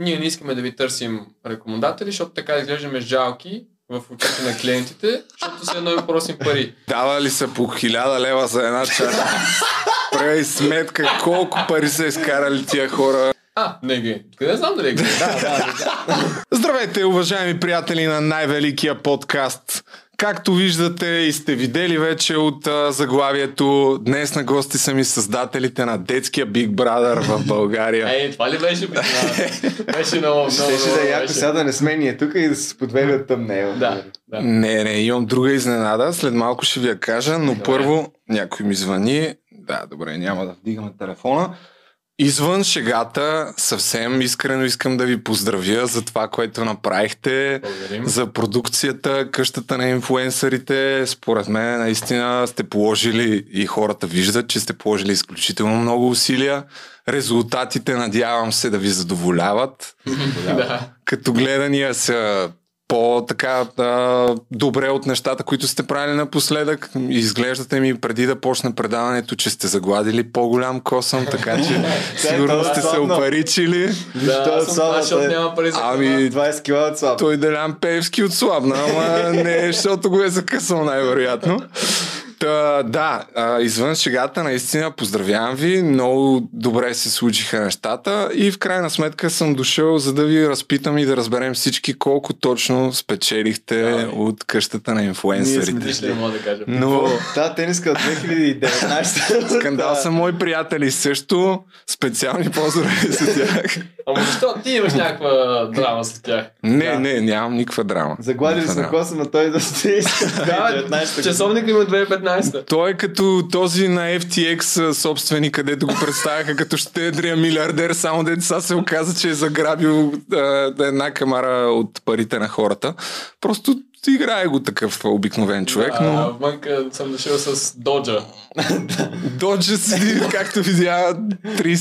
ние не искаме да ви търсим рекомендатели, защото така изглеждаме жалки в очите на клиентите, защото се едно ви просим пари. Дава ли са по хиляда лева за една чаша? Прави сметка колко пари са изкарали тия хора. А, не ги. Къде знам дали ги? Да, да, да. Здравейте, уважаеми приятели на най-великия подкаст. Както виждате и сте видели вече от а, заглавието, днес на гости са ми създателите на детския Big Brother в България. Ей, това ли беше? Беше много, много, Щеше да много, е яко сега да не сме ние тук и да се подвели от тъмнейл. Да, да. Не, не, имам друга изненада. След малко ще ви я кажа, но Добре. първо някой ми звъни. Да, добре, няма да вдигаме телефона. Извън шегата, съвсем искрено искам да ви поздравя за това, което направихте, Благодарим. за продукцията, къщата на инфлуенсърите. Според мен наистина сте положили и хората виждат, че сте положили изключително много усилия. Резултатите, надявам се, да ви задоволяват Да. като гледания са по-така а, добре от нещата, които сте правили напоследък. Изглеждате ми преди да почне предаването, че сте загладили по-голям косъм, така че сигурно това е сте се опаричили. Да, защото е? няма пари за Ами, 20 кила от слаб. той Делян Певски отслабна, ама не, защото го е закъсал най-вероятно. Та, да, а, извън шегата, наистина поздравявам ви. Много добре се случиха нещата и в крайна сметка съм дошъл, за да ви разпитам и да разберем всички колко точно спечелихте Да, бе. от къщата на Ние инфлуенсърите. сме мога да кажа. Но Та тениска от 2019. скандал са мои приятели също. Специални поздрави за тях. Ама защо ти имаш някаква драма с тях? Не, Да. не, нямам никаква драма. Загладили сме драма. коса на той да се Да, 2019 часовника има 2015. Той е като този на FTX собственик, където го представяха като щедрия милиардер, само деца се оказа, че е заграбил а, една камара от парите на хората. Просто играе го такъв обикновен човек, А, но Вънка съм дошъл с Доджа. Доджа седи, както видя, 30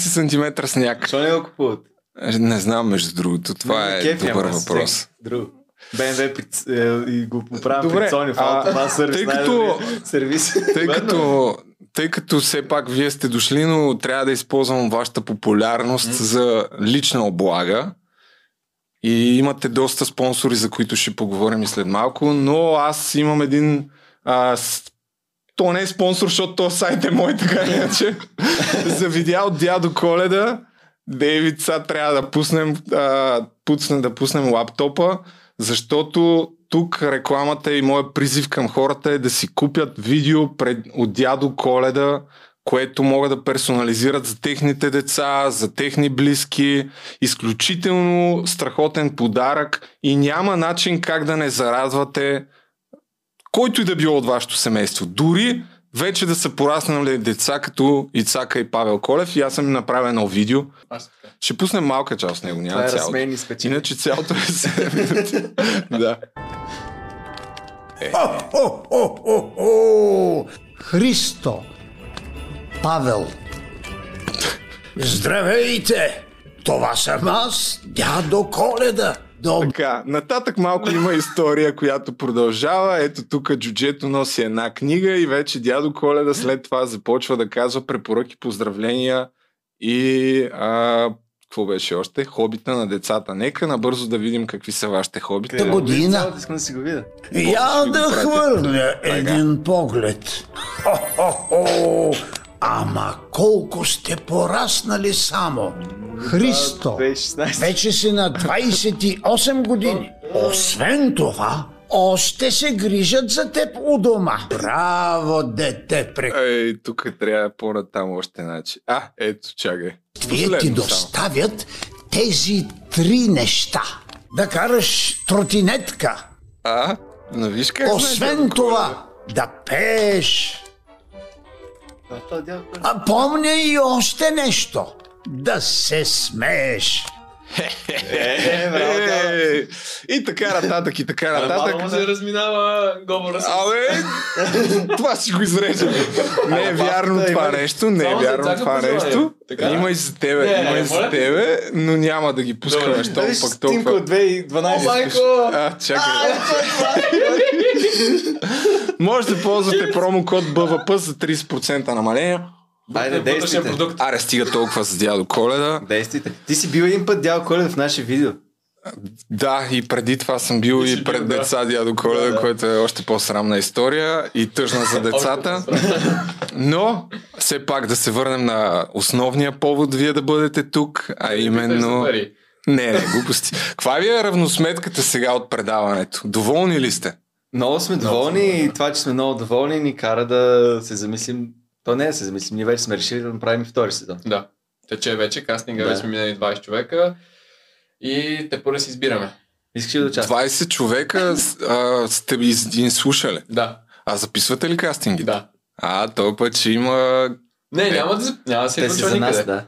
см сняг. Защо не го купуват? Не знам, между другото, това Не, е кеф добър ама, въпрос. Друго. При, е, и го поправям Добре, при Sony в а, автомат сервис. тъй като- сервис. Тъй като, тъй като все пак вие сте дошли, но трябва да използвам вашата популярност за лична облага. И имате доста спонсори, за които ще поговорим и след малко, но аз имам един... А. То не е спонсор, защото то сайт е мой, така иначе. за видео от дядо Коледа. Дейвид, сега трябва да пуснем, а, пуснем, да пуснем лаптопа, защото тук рекламата и моя призив към хората е да си купят видео пред, от дядо Коледа, което могат да персонализират за техните деца, за техни близки. Изключително страхотен подарък и няма начин как да не зарадвате който и да било от вашето семейство. Дори вече да са пораснали деца като Ицака и Павел Колев и аз съм направил едно видео. Аз така. Ще пуснем малка част от него, няма Това е цялото. спечели. Иначе цялото е 7 минути. да. О, о, о, о! Христо! Павел! Здравейте! Това съм аз, дядо Коледа. Добре. Така, нататък малко има история, която продължава. Ето тук джуджето носи една книга и вече дядо Коледа след това започва да казва препоръки, поздравления и а, какво беше още? Хобита на децата. Нека набързо да видим какви са вашите хобита. Та година. Искам да си го видя. Я да хвърля един поглед. Ама колко сте пораснали само. Христо, 2016. вече си на 28 години. Освен това, още се грижат за теб у дома. Браво, дете, прек... Ей, тук трябва по-натам още начин. А, ето, чакай. Вие ти доставят тези три неща. Да караш тротинетка. А, но виж как Освен това, да пееш. А, помня и още нещо. Да се смееш. Е, дядо. Е, И така нататък, и така нататък. Малко се разминава говора с... Абе, това си го изрежем. Не е вярно това нещо, не е вярно това нещо. Има и за тебе, има и за те. тебе, но няма да ги пускаме, защото пък толкова... от 2012. О, майко! А, чакай. Може да ползвате промокод БВП за 30% намаление. Айде, действайте. продукт. Аре, стига толкова с дядо Коледа. Действайте. Ти си бил един път дял Коледа в наше видео. Да, и преди това съм бил и си пред бил, да. деца дядо Коледа, Да, да. което е още по-срамна история и тъжна за децата. Но, все пак да се върнем на основния повод вие да бъдете тук, а именно... Пари. Не, не, глупости. Каква ви е равносметката сега от предаването? Доволни ли сте? Много сме доволни и това, че сме много доволни, ни кара да се замислим. То не е да се замислим, ние вече сме решили да направим втори сезон. Да. Тече вече, кастинга Да. вече сме минали 20 човека и те първо си избираме. Искаш ли да участваш? 20 човека а, сте ви слушали. Да, А записвате ли кастинги? да. А, този път ще има... Не, няма да, няма да се Те си за нас, никъде. да.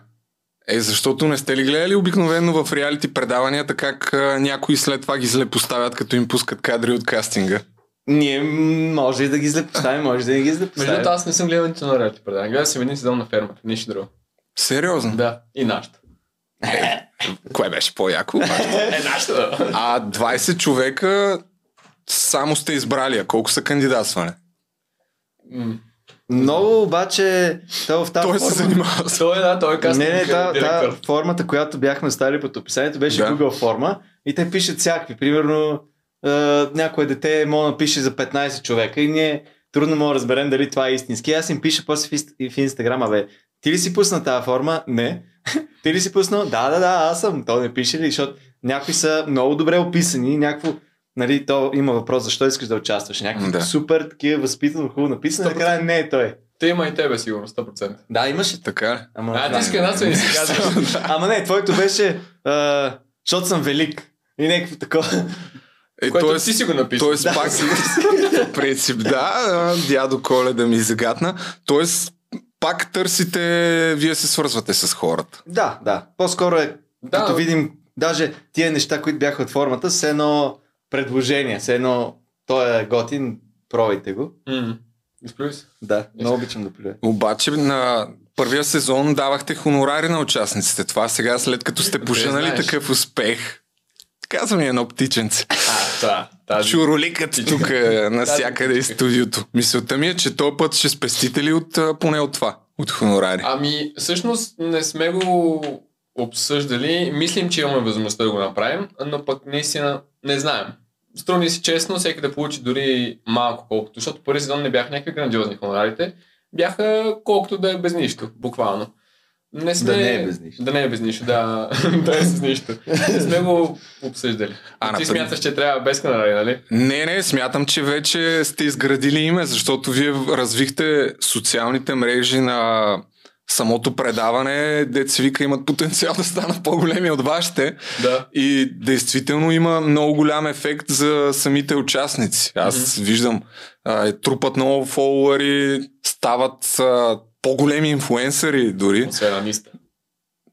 Е, защото не сте ли гледали обикновено в реалити предаванията как а, някои след това ги злепоставят, като им пускат кадри от кастинга? Ние може и да ги злепоставим, може да не ги Между злепоставим. другото, аз не съм гледал нито на реалити предаване. Гледал съм един сезон на фермата, нищо друго. Сериозно? Да, и нашата. Кое беше по-яко? Е, нашата, а 20 човека само сте избрали, а колко са кандидатстване? М. Много обаче, то в тази Той се форма... занимава с... Той е, да, той е кастинг Не, не, та, та формата, която бяхме оставили под описанието, беше Да. Google форма и те пишат всякакви. Примерно, е, някое дете може да напише за 15 човека и ние трудно може да разберем дали това е истински. Аз им пиша после в, инст- в Инстаграма, бе, ти ли си пусна тази форма? Не. ти ли си пуснал? Да, да, да, аз съм. То не пише ли, защото някои са много добре описани, някакво Нали, то има въпрос защо искаш да участваш. Някакви Да. супер такива възпитано, хубаво написано, Сто накрая не е той. Те има и тебе, сигурно, 100%. Да, имаше. Така ли? Ама, А, да. ти иска една ни си казваш. Ама не, твоето беше, а, защото съм велик. И някакво такова. Е, Което тоест, ти си го написал. Тоест Да, пак по принцип, да, дядо Коледа ми загадна. Тоест, пак търсите, вие се свързвате с хората. Да, да. По-скоро е, Да, като видим, даже тия неща, които бяха от формата, с едно предложение, с едно, той е готин, пробайте го. М. Изплюй се. Да, много обичам да плюя. Обаче на първия сезон давахте хонорари на участниците. Това сега, след като сте Те поженали такъв успех, казвам ми едно птиченце. А, да, тази. Чуроликът тук е навсякъде из птичка. студиото. Мисълта ми е, че този път ще спестите ли от, поне от това, от хонорари? Ами, всъщност не сме го обсъждали. Мислим, че имаме възможността да го направим, но пък наистина не знаем. Струва ми си честно, всеки да получи дори малко колкото, защото първи сезон не бяха някакви грандиозни хонорарите, бяха колкото да е без нищо, буквално. Не сме... Да не е без нищо. Да не е без нищо, да. да е с нищо. Не сме го обсъждали. А, ти смяташ, че трябва без хонорари, нали? Не, не, смятам, че вече сте изградили име, защото вие развихте социалните мрежи на самото предаване, деца вика имат потенциал да станат по-големи от вашите Да. и действително има много голям ефект за самите участници. Аз виждам, а, е, трупат много фолуари, стават а, по-големи инфуенсъри дори. Освен Аниста.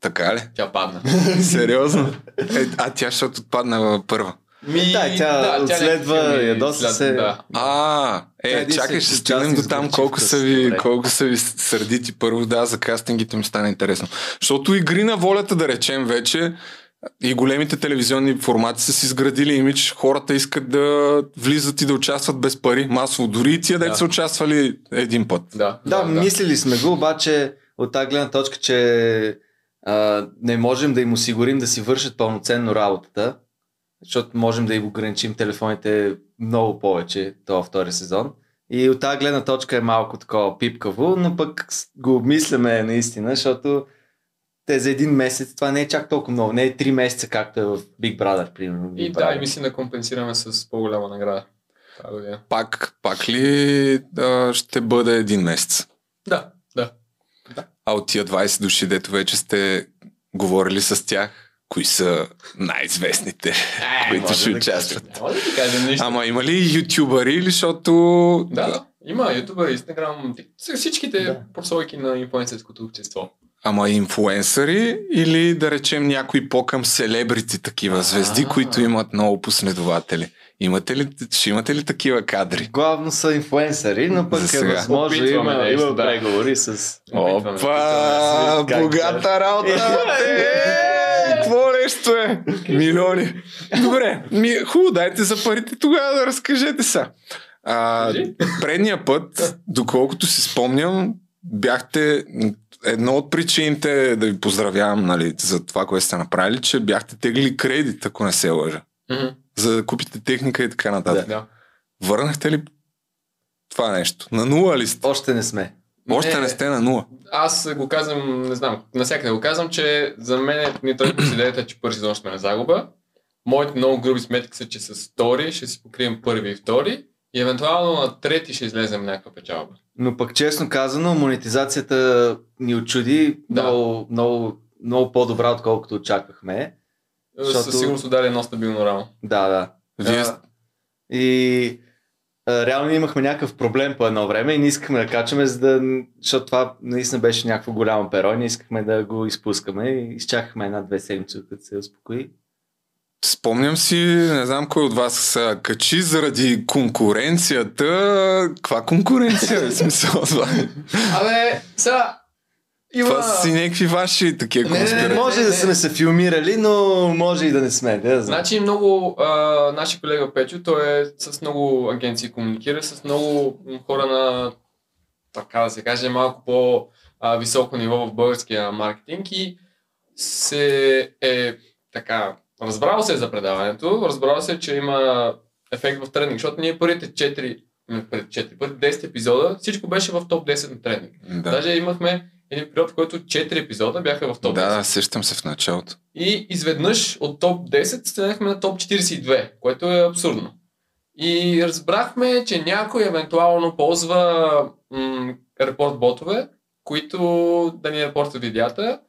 Така ли? Тя падна. Сериозно? Е, а тя ще отпадна първа. Ми, Да, тя отследва, някакви филми ядоса след- се. Да. А, Тя е, чакай, ще стигнем до там колко са ви, колко са ви сърдити първо, да, за кастингите ми стане интересно. Защото игри на волята, да речем вече, и големите телевизионни формати са си изградили имидж, хората искат да влизат и да участват без пари, масово. Дори и тия деца Да. са участвали един път. Да, Да, мислили сме го, обаче от тази гледна точка, че а, не можем да им осигурим да си вършат пълноценно работата, защото можем да им ограничим телефоните много повече това втори сезон. И от тази гледна точка е малко такова пипкаво, но пък го обмисляме наистина, защото те за един месец, това не е чак толкова много, не е три месеца, както е в Big Brother, примерно. И Big да, Brother. и мислим да компенсираме с по-голяма награда. Пак, пак ли а, ще бъде един месец? Да, да. А от тия 20 души, дето вече сте говорили с тях, кои са най-известните, които може ще да участват? кажем. Да ти кажем нищо. Ама има ли ютубъри, или защото... Да, да. Има ютубър, инстаграм, всичките Да. прослойки на инфлуенсърското общество. Ама инфлуенсъри или да речем някои по-към селебрити такива звезди, А. които имат много последователи. Имате ли, ще имате ли такива кадри? Главно са инфлуенсъри, но пък е възможно, има, нещо, има да. преговори с... Опа! опитваме Богата работа! Е, Какво нещо е? Милиони. Добре, ми, хубаво, дайте за парите тогава да разкажете са. А, предния път, доколкото си спомням, бяхте едно от причините да ви поздравявам нали, за това, което сте направили, че бяхте теглили кредит, ако не се лъжа. Мгм. За да купите техника и така нататък. Да. Върнахте ли това нещо? На нула ли сте? Още не сме. Още не сте на нула. Аз го казвам, не знам, навсякъде го казвам, че за мен ние тръгваме с идеята, че първи сезон сме на загуба. Моите много груби сметки са, че с втори ще си покрием първи и втори и евентуално на трети ще излезем някаква печалба. Но пък честно казано, монетизацията ни очуди Да. много, много, много по-добра, отколкото очаквахме. Защото- Със сигурност удари едно стабилно рамо. Да, да. Вие А, и а, реално имахме някакъв проблем по едно време и не искахме да качаме, за да, защото това наистина беше някакво голямо перо и не искахме да го изпускаме и изчакахме една-две седмици, като се успокои. Спомням си, не знам кой от вас се качи заради конкуренцията. Каква конкуренция е смисъл това? Абе, сега има... Това са си някакви ваши такива Не, не, не, конспирации. може не, да не. сме се филмирали, но може и да не сме. Да, знам. Значи много, а, нашия колега Печо, той е с много агенции комуникира, с много хора на, така да се каже, малко по-високо ниво в българския маркетинг и се е така, разбрал се е за предаването, разбрал се, че има ефект в тренинг, защото ние първите 4, м, първите 4, първите 10 епизода, всичко беше в топ 10 на тренинг. Да. Даже имахме един период, в който 4 епизода бяха в топ 10. да, сещам се в началото. И изведнъж от топ 10 стигнахме на топ 42, което е абсурдно. И разбрахме, че някой евентуално ползва м- репорт ботове, които да ни репортват видеята.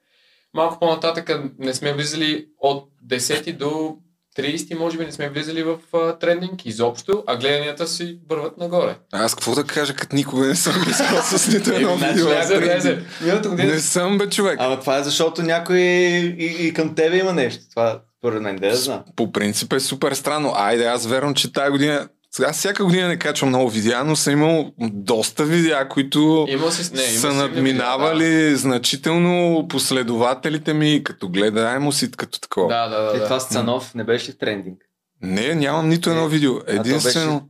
Малко по-нататък не сме влизали от 10 до 30, може би не сме влизали в а, трендинг изобщо, а гледанията си върват нагоре. Аз какво да кажа, като никога не съм влизал с нито едно Значи, видео. влезе, влезе. Не съм бе човек. Ама това е защото някой и, и към тебе има нещо. Това според мен, да я знам. По принцип е супер странно. Айде, аз вярвам, че тази година... Сега всяка година не качвам много видеа, но съм имал доста видеа, които Има си, не, има са надминавали значително последователите ми, като гледаемост и като такова. Да, да, да. Е, да. това с Цанов не беше трендинг? Не, нямам нито едно видео. Единствено...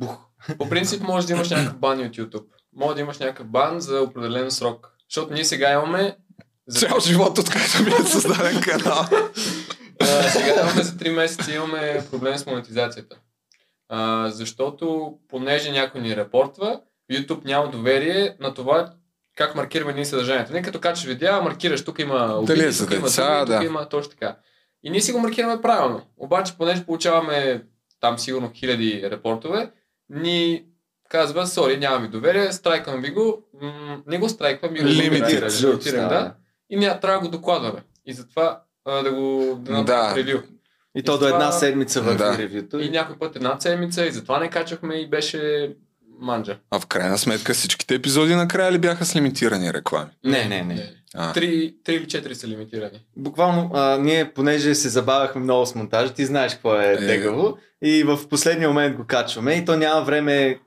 Бух. По принцип може да имаш някакъв бан от YouTube. Може да имаш някакъв бан за определен срок. Защото ние сега имаме... За... Цял живот, откакто ми е създаден канал. А, сега имаме за 3 месеца имаме проблем с монетизацията. А, защото понеже някой ни репортва, YouTube няма доверие на това как маркираме ние съдържанието. Не като качаш видеа, маркираш, тук има обиди, Дали е тук има деца, тук да. има точно така. И ние си го маркираме правилно. Обаче, понеже получаваме там сигурно хиляди репортове, ни казва, сори, нямам ви доверие, страйквам ви го, м- не го страйквам, ми го лимитирам, да. И ние трябва да го докладваме. И затова а, да го да Да. направим ревю. И то И до една това- седмица върви Да. ревюто. И някой път една седмица и затова не качахме и беше манджа. А в крайна сметка всичките епизоди накрая ли бяха с лимитирани реклами? Не, не, не. А, Три, три или четири са лимитирани. Буквално, а, ние, понеже се забавяхме много с монтажа, ти знаеш какво е Е. тегаво, и в последния момент го качваме, и то няма време,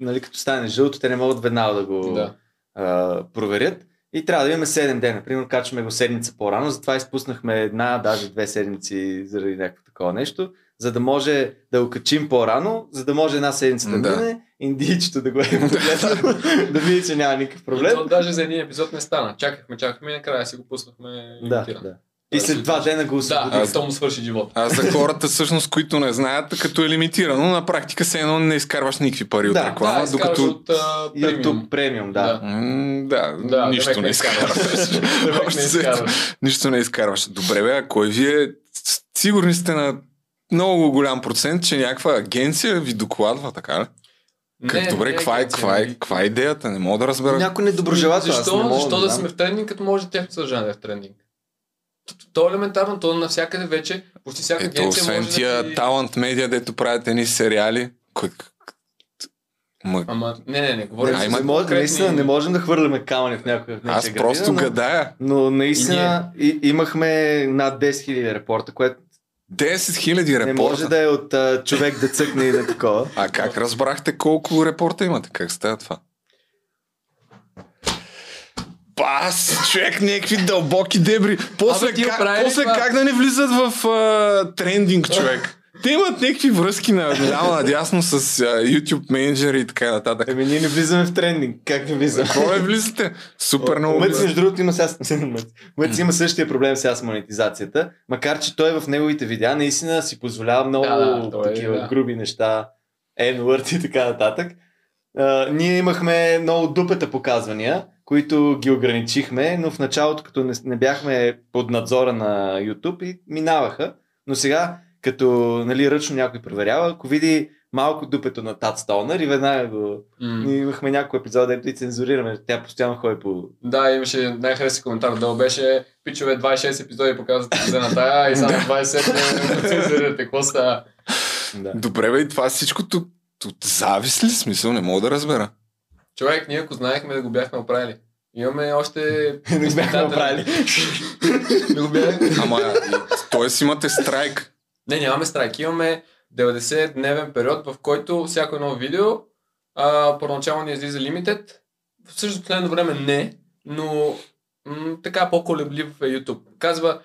нали, като стане жълто, те не могат веднага да го Да. а, проверят. И трябва да имаме 7 дена. Примерно качваме го седмица по-рано, затова изпуснахме една, даже две седмици заради някакво такова нещо, за да може да го качим по-рано, за да може една седмица да, Да. мине, индийчето да го е погледнал, да види, че няма никакъв проблем. И то даже за един епизод не стана. Чакахме, чакахме и накрая си го пуснахме Да, да. И след два дена го Да, освободих. а то му свърши живот. а за хората всъщност, които не знаят, като е лимитирано, на практика се едно не изкарваш никакви пари от Да, реклама, да, докато... от премиум. YouTube премиум, да. Да. Да, Да, нищо не изкарваш. Нищо не изкарваш. Добре, бе, кой вие с- сигурни сте на много голям процент, че някаква агенция ви докладва, така ли? Как, Не, добре, каква, е, каква, е, нали? каква е идеята? Не мога да разбера. Някой недоброжелател, Защо, не мога защо да, знам. сме в трендинг, като може тяхното съдържание да е в трендинг? То, е елементарно, то навсякъде вече, почти всяка Ето, агенция освен може тия да ти... талант медиа, дето правят едни сериали, кой... Ма, Ама, не, не, не, говорим Не, за не, може, конкретни- наистина не можем да хвърляме камъни в някоя в аз просто градина, но- гадая. Но наистина и, имахме над 10 000 репорта, което 10 000 не репорта. може да е от а, човек да цъкне и да такова. А как разбрахте колко репорта имате? Как става това? Бас, човек, някакви дълбоки дебри. После, Абе, ти как, прави после това? как да не влизат в а, трендинг, човек? те имат някакви връзки на ляво надясно с а, YouTube менеджери и така нататък. Еми, ние не влизаме в трендинг. Как не влизаме? Какво не влизате? Супер много. Мъц, между другото, има сега... Мъц има същия проблем сега с монетизацията, макар че той в неговите видеа наистина си позволява много Да, да, е, такива да. груби неща, n и така нататък. А, ние имахме много дупета показвания, които ги ограничихме, но в началото, като не, не бяхме под надзора на YouTube, и минаваха. Но сега, като нали, ръчно някой проверява, ако види малко дупето на Тат Стоунър и веднага го... М. Ние имахме някой епизод, дето и цензурираме. Тя постоянно ходи по... Да, имаше най-хареси коментар отдолу беше пичове 26 епизоди показват на тая и само 20 не цензурирате. Какво става? Да. Добре, бе, и това всичко от, от завист ли смисъл? Не мога да разбера. Човек, ние ако знаехме да го бяхме оправили. Имаме още... Не бяхме изпитатели. оправили. Не го бяхме. Ама, т.е. имате страйк. Не, нямаме страйк. Имаме 90-дневен период, в който всяко едно видео а, първоначално ни излиза лимитед. В същото последно време не, но м- така по-колеблив е YouTube. Казва,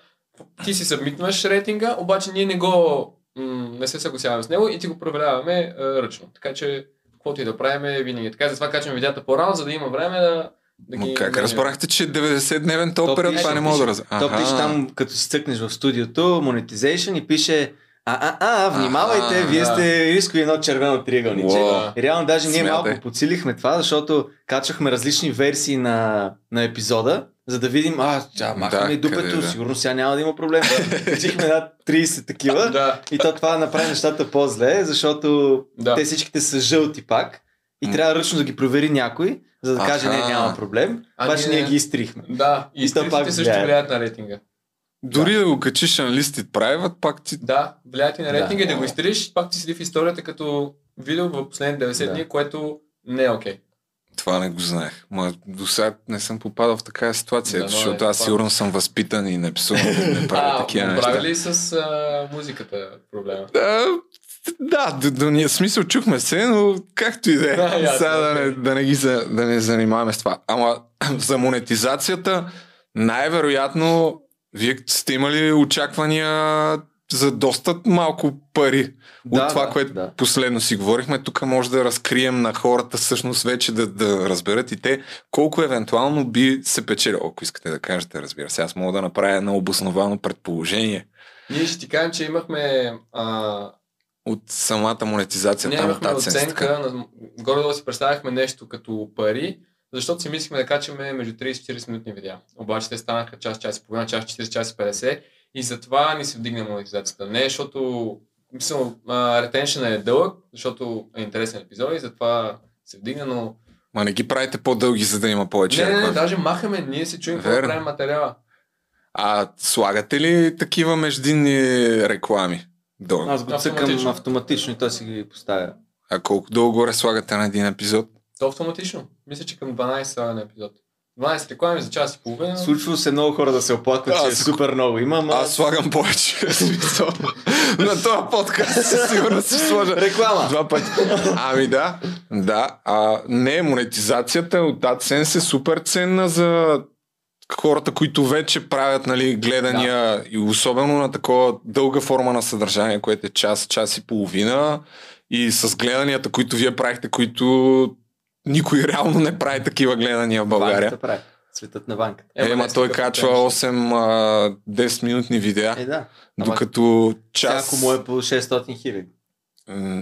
ти си събмитваш рейтинга, обаче ние не го м- не се съгласяваме с него и ти го проверяваме а, ръчно. Така че, каквото и да правим е винаги. Така, затова качваме видеята по-рано, за да има време да, да ги... как разбрахте, че 90-дневен топ То период, това не мога да разбера. То пише там, като си цъкнеш в студиото, monetization и пише а, а, а, внимавайте, Аха, вие сте рискови едно червено триъгълниче. И Реално даже ние Смятай. малко подсилихме това, защото качвахме различни версии на, на епизода, за да видим, а, ча, махаме Да, и дупето, къде да. сигурно сега няма да има проблем. Качихме над 30 такива. Да, И то това направи нещата по-зле, защото да. те всичките са жълти пак и трябва ръчно да ги провери някой, за да каже, не, няма проблем. А Обаче ние- ги изтрихме. Да, и И стритите пак също влияят на рейтинга. Дори да го качиш Unlisted Private, пак ти... Да, влияят и на Да. рейтинга и да го изтриш, пак ти седи в историята като видео в последните 90 Да. дни, което не е окей. Това не го знаех. Ма до сега не съм попадал в такава ситуация, Да, защото е аз сигурно съм възпитан и не псувам, не правя такива неща. прави ли с а, музиката проблема? Да, да, до, до ние смисъл чухме се, но както и да е. Да, Сега да не, да, не ги да не занимаваме с това. Ама за монетизацията, най-вероятно, вие сте имали очаквания за доста малко пари от Да, това, да, което да. последно си говорихме. Тук може да разкрием на хората всъщност вече да, да разберат и те колко евентуално би се печелил. Ако искате да кажете, разбира се. Аз мога да направя едно обосновано предположение Ние ще ти кажем, че имахме, а, от самата монетизация. ние имахме от AdSense, така. оценка, на, горе-долу си представяхме нещо като пари, защото си мислихме да качваме между 30 и 40 минутни видеа. Обаче те станаха час, час и половина, час 40, час и 50 и затова ни се вдигна монетизацията. Не, защото мисля, ретеншън е дълъг, защото е интересен епизод и затова се вдигна, но Ма не ги правите по-дълги, за да има повече. не, не, не, реклами. даже махаме, ние си чуем какво правим материала. А слагате ли такива междинни реклами? Долу? Аз го цъкам Автоматично. и той си ги поставя. А колко долу горе слагате на един епизод? То автоматично. Мисля, че към 12 слага на епизод. 12 реклами за час и половина. Случва се много хора да се оплакват, че е супер много. Има, ама... Аз слагам повече смисъл. на този подкаст със сигурност си сложа Реклама! два пъти. Ами да, да. А, не, монетизацията от AdSense е супер ценна за хората, които вече правят нали, гледания и особено на такова дълга форма на съдържание, което е час, час и половина и с гледанията, които вие правихте, които никой реално не прави такива гледания в България. Ванката прави. Светът на ванката. Е, Ема той качва контент. 8-10 минутни видеа, Е, да. докато час Всяко му е по 600 хиляди.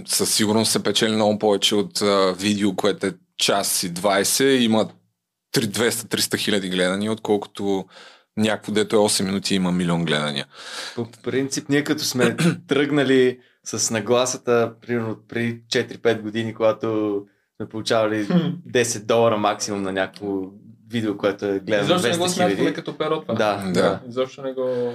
със сигурност се печели много повече от а, видео, което е час и 20 и има 200-300 хиляди гледания, отколкото някакво дето е 8 минути има милион гледания. По принцип, ние като сме тръгнали с нагласата, примерно при 4-5 години, когато сме получавали 10 долара максимум на някакво видео, което е гледано Изобщо не го 200 смятаме като перо това. Да, Да. да. Изобщо не го...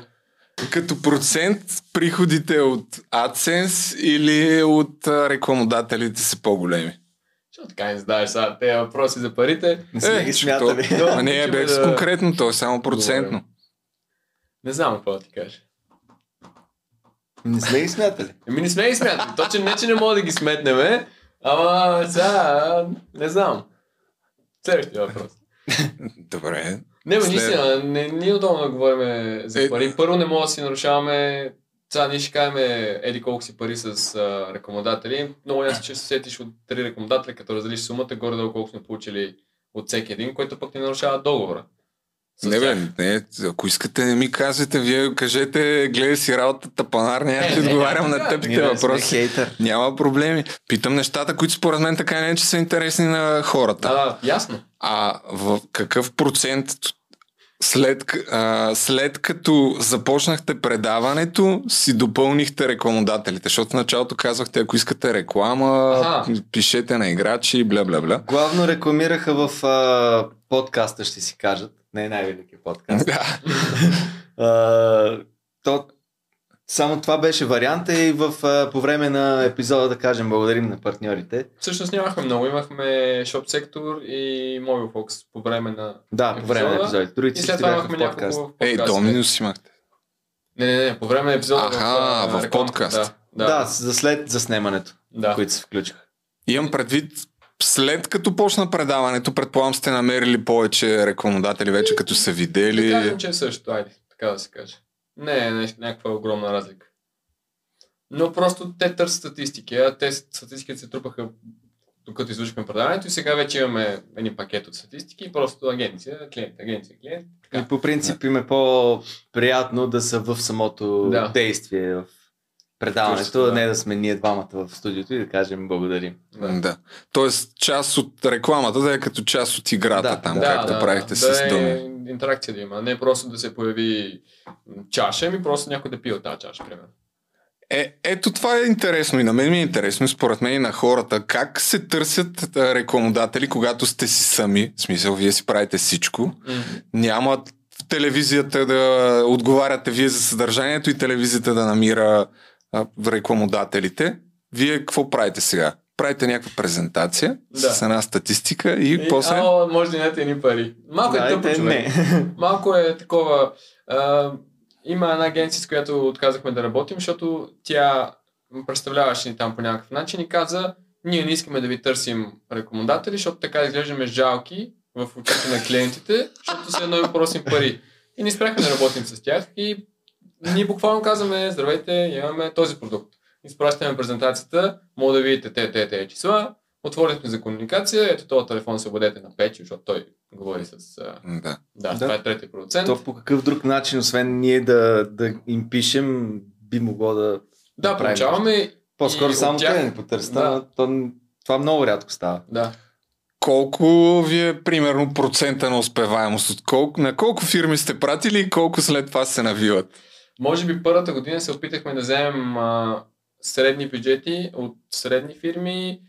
Като процент приходите от AdSense или от а, рекламодателите са по-големи? Що така не задаваш сега тези въпроси за парите? Не сме Е, ги че смятали. то- А не, без да- конкретно, то е само процентно. Не знам какво да ти кажа. Не сме ги смятали. Еми не сме ги смятали. Точно не, че не мога да ги сметнем, ама сега не знам. Следващия въпрос. Добре. Не, бе, След- наистина, не, не е удобно да говорим за Е- пари. Първо не мога да си нарушаваме сега ние ще кажем еди колко си пари с а, рекламодатели. Много ясно, че се сетиш от три рекламодатели, като разделиш сумата, горе-долу колко сме получили от всеки един, който пък не нарушава договора. Не бе, не, ако искате не ми кажете, вие кажете, гледай си работата панар, няма Е, не, отговарям на тъпите въпроси. Няма проблеми. Питам нещата, които според мен така не че са интересни на хората. Да, да, ясно. А в какъв процент след, а, след като започнахте предаването, си допълнихте рекламодателите? Защото в началото казвахте, ако искате реклама, Аха. пишете на играчи, бля, бля, бля. Главно рекламираха в а, подкаста, ще си кажат. Не е най-великият подкаст. Да. А, то, само това беше варианта и в, по време на епизода да кажем благодарим на партньорите. Всъщност нямахме много. Имахме шоп сектор и Mobile Fox по време на... Да, по време на епизодите. И Другите след всички това в имахме подкаст. няколко Ей. Доминус имахте. Не, не, не, по време на епизода Аха, а, в рекламата, подкаст. Да, Да, да, за след заснемането, да. които се включиха. Имам предвид, след като почна предаването, предполагам сте намерили повече рекламодатели вече, като са Да видели. кажем, че е също, айде, така да се каже. Не е някаква огромна разлика. Но просто те търсят статистики, а те статистиките се трупаха докато излушихме предаването и сега вече имаме един пакет от статистики и просто агенция, клиент, агенция, клиент. И Така. по принцип им е по-приятно да са в самото Да. действие, в предаването, Точно, а да. не да сме ние двамата в студиото и да кажем благодарим. Да. Да. Тоест, част от рекламата да е като част от играта Да, там, да, както правихте да с е думи. интеракция да има, не просто да се появи чаша, ами просто някой да пие от тази чаша, примерно. Е, ето това е интересно и на мен ми е интересно, според мен и на хората. Как се търсят рекламодатели, когато сте си сами? В смисъл, вие си правите всичко. Няма в телевизията да отговаряте вие за съдържанието и телевизията да намира а, рекламодателите. Вие какво правите сега? Правите някаква презентация Да. с една статистика и, И, после... Ало, може да дадете едни пари. Малко е тъпо, Дайте, човек. не. Малко е такова. А, има една агенция, с която отказахме да работим, защото тя представляваше ни там по някакъв начин и каза, ние не искаме да ви търсим рекомендатели, защото така изглеждаме жалки в очите на клиентите, защото се едно им просим пари. И не спряхме да работим с тях и ние буквално казваме, здравейте, имаме този продукт. Изпращаме презентацията, мога да видите те, те, те числа, отворили сме за комуникация, ето този телефон се обадете на Печи, защото той говори с... Да. Да, Да. това е третия продуцент. То по какъв друг начин, освен ние да, да им пишем, би могло да... Да, правим получаваме. По-скоро само тях- те да ни потърсят, Да. то, това много рядко става. Да. Колко ви е примерно процента на успеваемост? От колко, на колко фирми сте пратили и колко след това се навиват? Може би първата година се опитахме да вземем а, средни бюджети от средни фирми,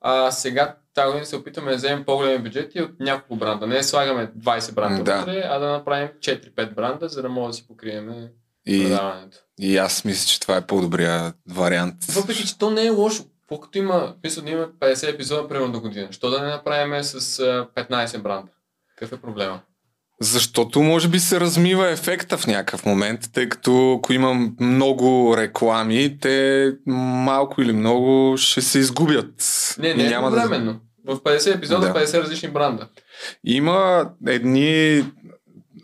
а сега тази година се опитаме да вземем по-големи бюджети от няколко бранда. Не слагаме 20 бранда Да. вътре, а да направим 4-5 бранда, за да може да си покрием И, предаването. и аз мисля, че това е по-добрия вариант. Въпреки, че то не е лошо. Колкото има, мисля да има 50 епизода примерно до година. Що да не направим с а, 15 бранда? Какъв е проблема? Защото може би се размива ефекта в някакъв момент, тъй като ако имам много реклами, те малко или много ще се изгубят. Не, не е няма да... временно. В 50 епизода Да. 50 различни бранда. Има едни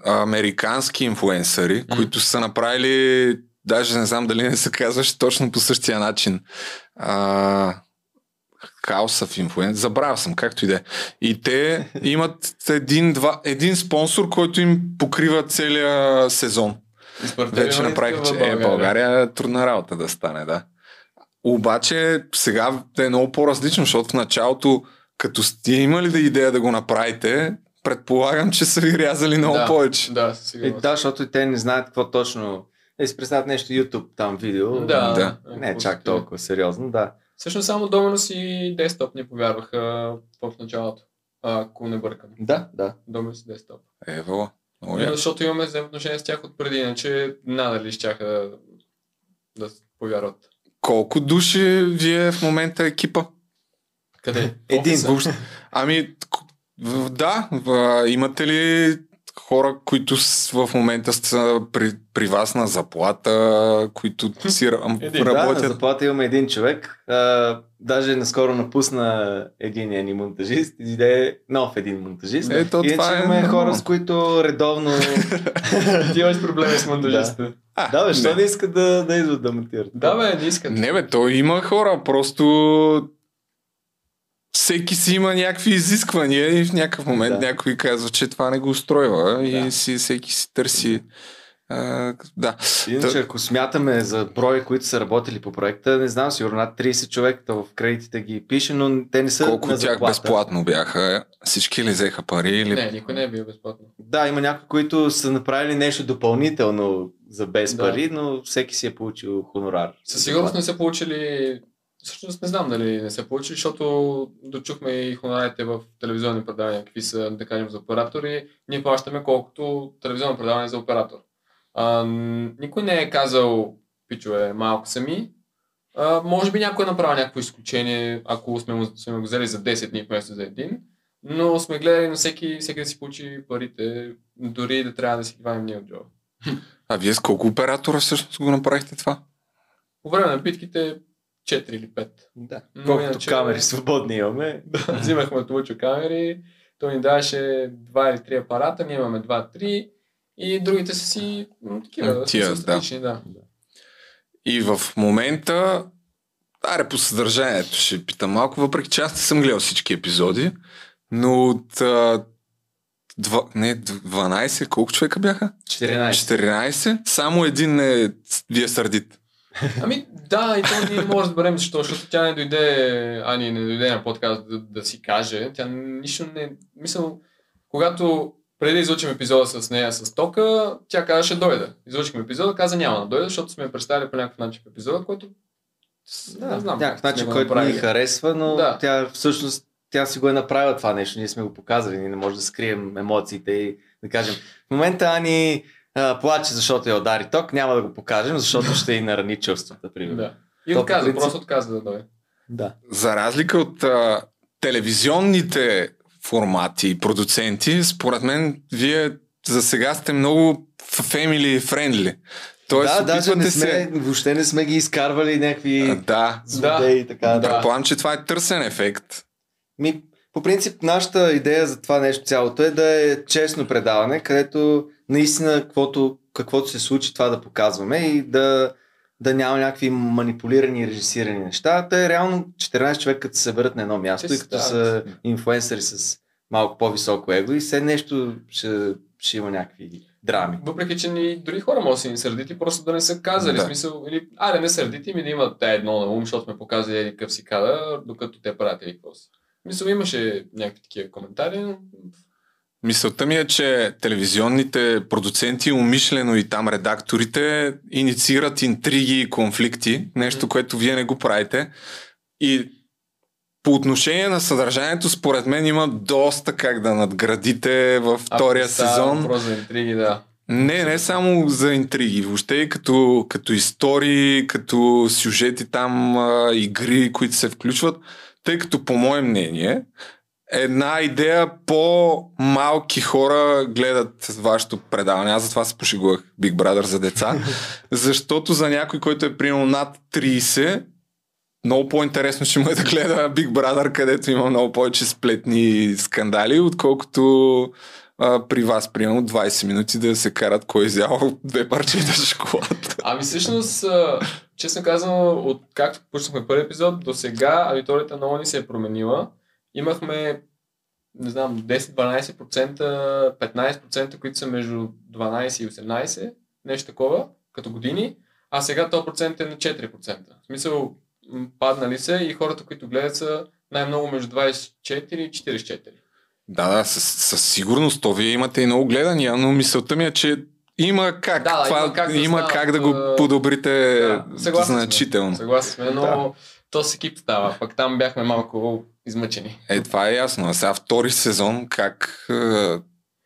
американски инфуенсъри, М. които са направили, даже не знам дали не се казваше точно по същия начин. А, Хаусъв инфлуенс, забравя съм, както и да е. И те имат един, два, един спонсор, който им покрива целия сезон. И Вече направих, че е, България е трудна работа да стане, да. Обаче сега е много по-различно, защото в началото, като сте имали да идея да го направите, предполагам, че са ви рязали много да, повече. Да, И сигурно. да, защото и те не знаят какво точно... Е, си представят нещо YouTube, там видео. да, Да. Не е чак толкова сериозно, да. Всъщност само Dominus и Desktop ни повярваха в началото. Ако не бъркам. Да, да. Dominus и Desktop. Ево. Яко. защото имаме взаимоотношения с тях от преди, иначе надали щяха да повярват. Колко души ви е в момента екипа? Къде? Един. Ами, да, имате ли хора, които в момента са при, при вас на заплата, които си ра- Един. Да, на работят. заплата имаме един човек. А, даже наскоро напусна един ни монтажист, иде нов един монтажист. Ето, Иначе това е имаме хора, нормално. с които редовно... Ти имаш проблеми с монтажистите. А, да, бе, що не. не искат да, да идват да монтират? Да, бе, не искат. Не бе, то има хора, просто всеки си има някакви изисквания и в някакъв момент Да. някой казва, че това не го устройва и Да. си, всеки си търси. А, да. Иначе, ако смятаме за брой, които са работили по проекта, не знам, сигурно над 30 човека то в кредитите ги пише, но те не са Колко на от тях безплатно бяха? Всички ли взеха пари? Или... Не, никой не е бил безплатно. Да, има някои, които са направили нещо допълнително за без Да. пари, но всеки си е получил хонорар. Със сигурност не са получили Всъщност не знам дали не са получили, защото дочухме и хонорарите в телевизионни предавания, какви са, да кажем, за оператори. Ние плащаме колкото телевизионно предаване за оператор. А, никой не е казал, пичове, малко сами. А, може би някой е направил някакво изключение, ако сме, сме го взели за 10 дни вместо за един. Но сме гледали на всеки, всеки да си получи парите, дори да трябва да си вадим ние от джоба. А вие с колко оператора всъщност го направихте това? По време на битките 4 или 5. Да. Но Колкото иначе- камери свободни имаме. Да, взимахме от Лучо камери, той ни даваше два или три апарата, ние имаме два-три и другите са си такива, Тия, са статични, да. И в момента, аре по съдържанието ще питам малко, въпреки че аз не съм гледал всички епизоди, но от а, два, не, 12, колко човека бяха? 14. 14, само един е вие сърдит. Ами да, и то ние може да разберем защо, защото тя не дойде, Ани не дойде на подкаст да, да си каже, тя нищо не, мисъл, когато преди да излучим епизода с нея с Тока, тя каза ще дойде. Излучихме епизода, каза няма да дойде, защото сме я представили по някакъв начин в епизода, който Да, не знам. някакъв начин, който ни харесва, но Да. тя всъщност тя си го е направила това нещо, ние сме го показали, ние не можем да скрием емоциите и да кажем. В момента Ани а, плаче, защото я удари ток, няма да го покажем, защото ще и нарани чувствата, примерно. Да. И отказа, принцип- просто отказа да дойде. да. За разлика от а, телевизионните формати и продуценти, според мен вие за сега сте много family friendly. Тоест, да, даже не сме, се... въобще не сме ги изкарвали някакви А, Да, злодеи и така. Да. Да. предполагам, че това е търсен ефект. Ми, по принцип, нашата идея за това нещо цялото е да е честно предаване, където наистина каквото, каквото се случи, това да показваме и да, да няма някакви манипулирани и режисирани неща. Те реално 14 човека като се съберат на едно място Те и като са- са инфуенсъри с малко по-високо его и все нещо ще, ще има някакви драми. Въпреки, че ни, дори хора могат да си ни сърдити, просто да не са казали. Да. Смисъл, или, аре не сърдити ми да имат те едно на ум, защото сме показали еди какъв си кадър, докато те правят или какво си. Мисъл, имаше някакви такива коментари, но Мисълта ми е, че телевизионните продуценти, умишлено и там редакторите, инициират интриги и конфликти, нещо, което вие не го правите. И по отношение на съдържанието, според мен има доста как да надградите във втория става сезон. въпрос за интриги, да. Не, не само за интриги, въобще и като, като истории, като сюжети там, а, игри, които се включват, тъй като по мое мнение, една идея по-малки хора гледат вашето предаване. Аз затова се пошегувах Big Brother за деца, защото за някой, който е примерно над 30, много по-интересно ще му е да гледа Big Brother, където има много повече сплетни скандали, отколкото а, при вас, примерно 20 минути да се карат кой е взял две парчета шоколад. Ами всъщност, честно казано, от както пуснахме първи епизод, до сега аудиторията много ни се е променила. Имахме, не знам, 10-12%, 15%, които са между 12 и 18, нещо такова, като години, а сега този процент е на 4%. В смисъл, паднали са и хората, които гледат са най-много между 24 и 44. Да, да, със, със сигурност. То вие имате и много гледания, но мисълта ми е, че има как, Да, това, има как да има как да го подобрите Да, съгласен сме. значително. Съгласен сме, но Да. То с екип става. Пък там бяхме малко измъчени. Е, това е ясно. А сега втори сезон, как е,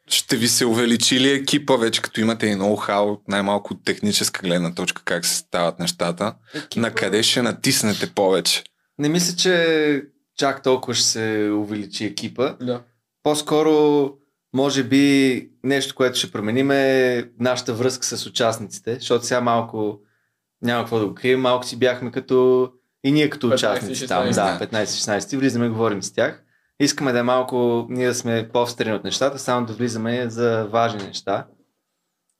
ще ви се увеличи ли екипа вече, като имате и ноу-хау, най-малко от техническа гледна точка, как се стават нещата? На къде ще натиснете повече? Не мисля, че чак толкова ще се увеличи екипа. Да. По-скоро може би нещо, което ще променим е нашата връзка с участниците, защото сега малко няма какво да го крием, малко си бяхме като и ние като 15, участници там, 16. да, 15-16, влизаме и говорим с тях. Искаме да е малко, ние да сме по-встрени от нещата, само да влизаме за важни неща.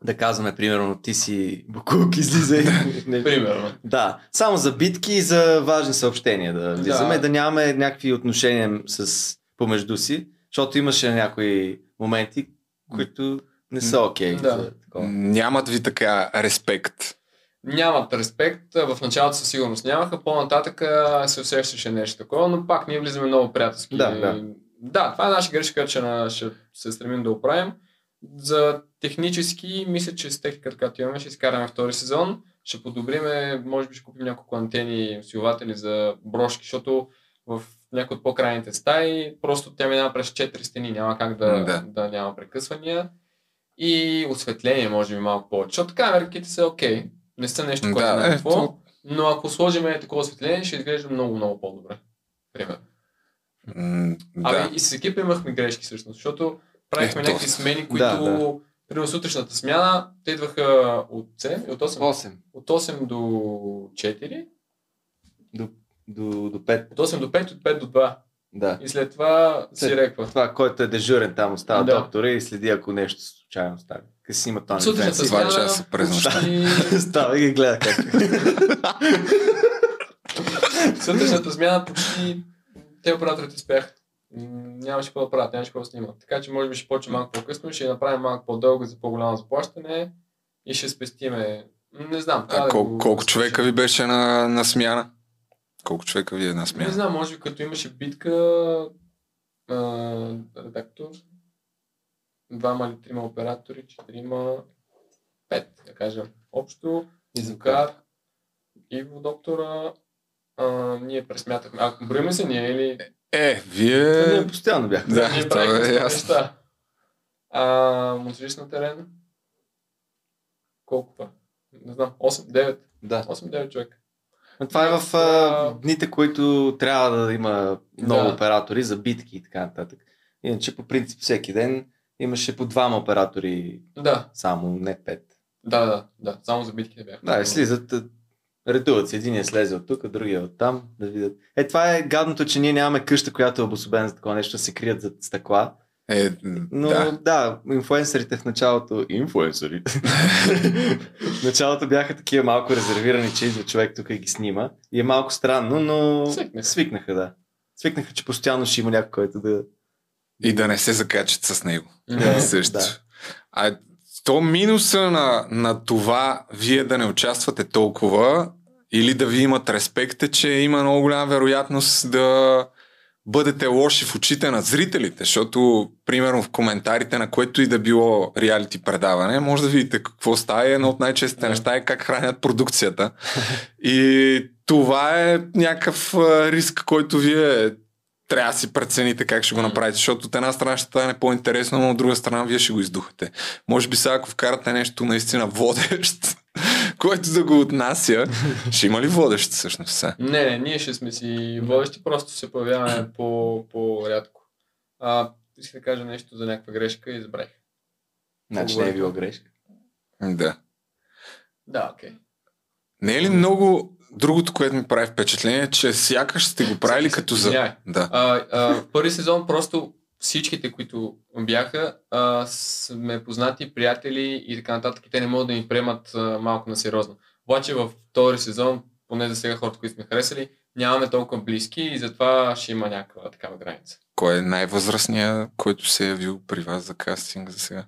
Да казваме, примерно, ти си Букук, излизай. Примерно. да, само за битки и за важни съобщения да влизаме, да, Да. да нямаме някакви отношения с, помежду си, защото имаше някои моменти, които не са окей. Да. за такова. Нямат ви така респект. Нямат респект, в началото със сигурност нямаха, по-нататък се усещаше нещо такова, но пак ние влизаме много приятелски. Да, да. да това е наша грешка, че на, ще се стремим да оправим. За технически, мисля, че с техниката, която имаме, ще изкараме втори сезон. Ще подобриме, може би ще купим няколко антени, усилватели за брошки, защото в някои от по-крайните стаи, просто тя минава през 4 стени, няма как да, Да. да. да няма прекъсвания. И осветление, може би малко повече. Защото камерките са окей. Не са нещо, което Да, е е, какво. то- Но ако сложим е такова осветление, ще изглежда много, много по-добре. Примерно. М, Ами да. и с екипа имахме грешки всъщност, защото правихме Е, някакви смени, които Да, да. Примерно сутрешната смяна, те идваха от 7 и от 8, 8 от 8 до 4, до, до, до 5. от 8 до 5 от 5 до 2. Да. И след това си След реква. Това, който е дежурен там, остава Да. доктора и следи ако нещо случайно стане. Къде си има това Сутрешната Два часа през нощта. Става и ги гледа как. Сутрешната смяна почти те операторите спяха. Нямаше какво да правят, нямаше какво да снимат. Така че може би ще почне малко по-късно, ще направим малко по-дълго за по-голямо заплащане и ще спестиме. Не знам. А да колко, го колко човека ви беше на, на смяна? Колко човека ви е на Не смяна? знам, може би като имаше битка, а, редактор, двама или трима оператори, четирима, пет, да кажем. Общо, звукар, Иво доктора, а, ние пресмятахме. А, броиме се ние или... Е, вие... Ние постоянно бяхме. Да, ние това е ясно. неща. А, монтажист на терен, колко па? Не знам, 8-9. Да. 8-9 човека. Но това е в а, дните, които трябва да има много Да. оператори за битки и така нататък. Иначе по принцип всеки ден имаше по двама оператори Да, само, не пет. да, да, да. Само за битките бяха. Да, и слизат, редуват се. Единия слезе от тук, другия от там, да видят. Е, това е гадното, че ние нямаме къща, която е обособена за такова нещо, да се крият зад стъкла. Е, Но да. да, инфуенсърите в началото... Инфуенсърите? в началото бяха такива малко резервирани, че идва човек тук и ги снима. И е малко странно, но Свикнаха. свикнаха, да. Свикнаха, че постоянно ще има някой, който да... И да не се закачат с него. Да. Също. да. А то минуса на, на това вие да не участвате толкова или да ви имат респект е, че има много голяма вероятност да бъдете лоши в очите на зрителите, защото примерно в коментарите на което и да било реалити предаване, може да видите какво става едно от най-честите Да. неща е как хранят продукцията. И това е някакъв риск, който вие трябва да си прецените как ще го направите, защото от една страна ще стане по-интересно, но от друга страна вие ще го издухате. Може би сега, ако вкарате нещо наистина водещ, който да го отнася, ще има ли водещ всъщност сега? Не, не, ние ще сме си водещи, просто се появяваме по, по-рядко. А, исках да кажа нещо за някаква грешка и забравих. Значи не е било грешка. Да. Да, окей. Не е ли много другото, което ми прави впечатление, че сякаш сте го правили като за... извинявай. Да. А, а, първи сезон просто всичките, които бяха, а, сме познати, приятели и така нататък. И те не могат да ни приемат а, малко на сериозно. Обаче във втори сезон, поне за сега хората, които сме харесали, нямаме толкова близки и затова ще има някаква такава граница. Кой е най-възрастният, който се е явил при вас за кастинг за сега?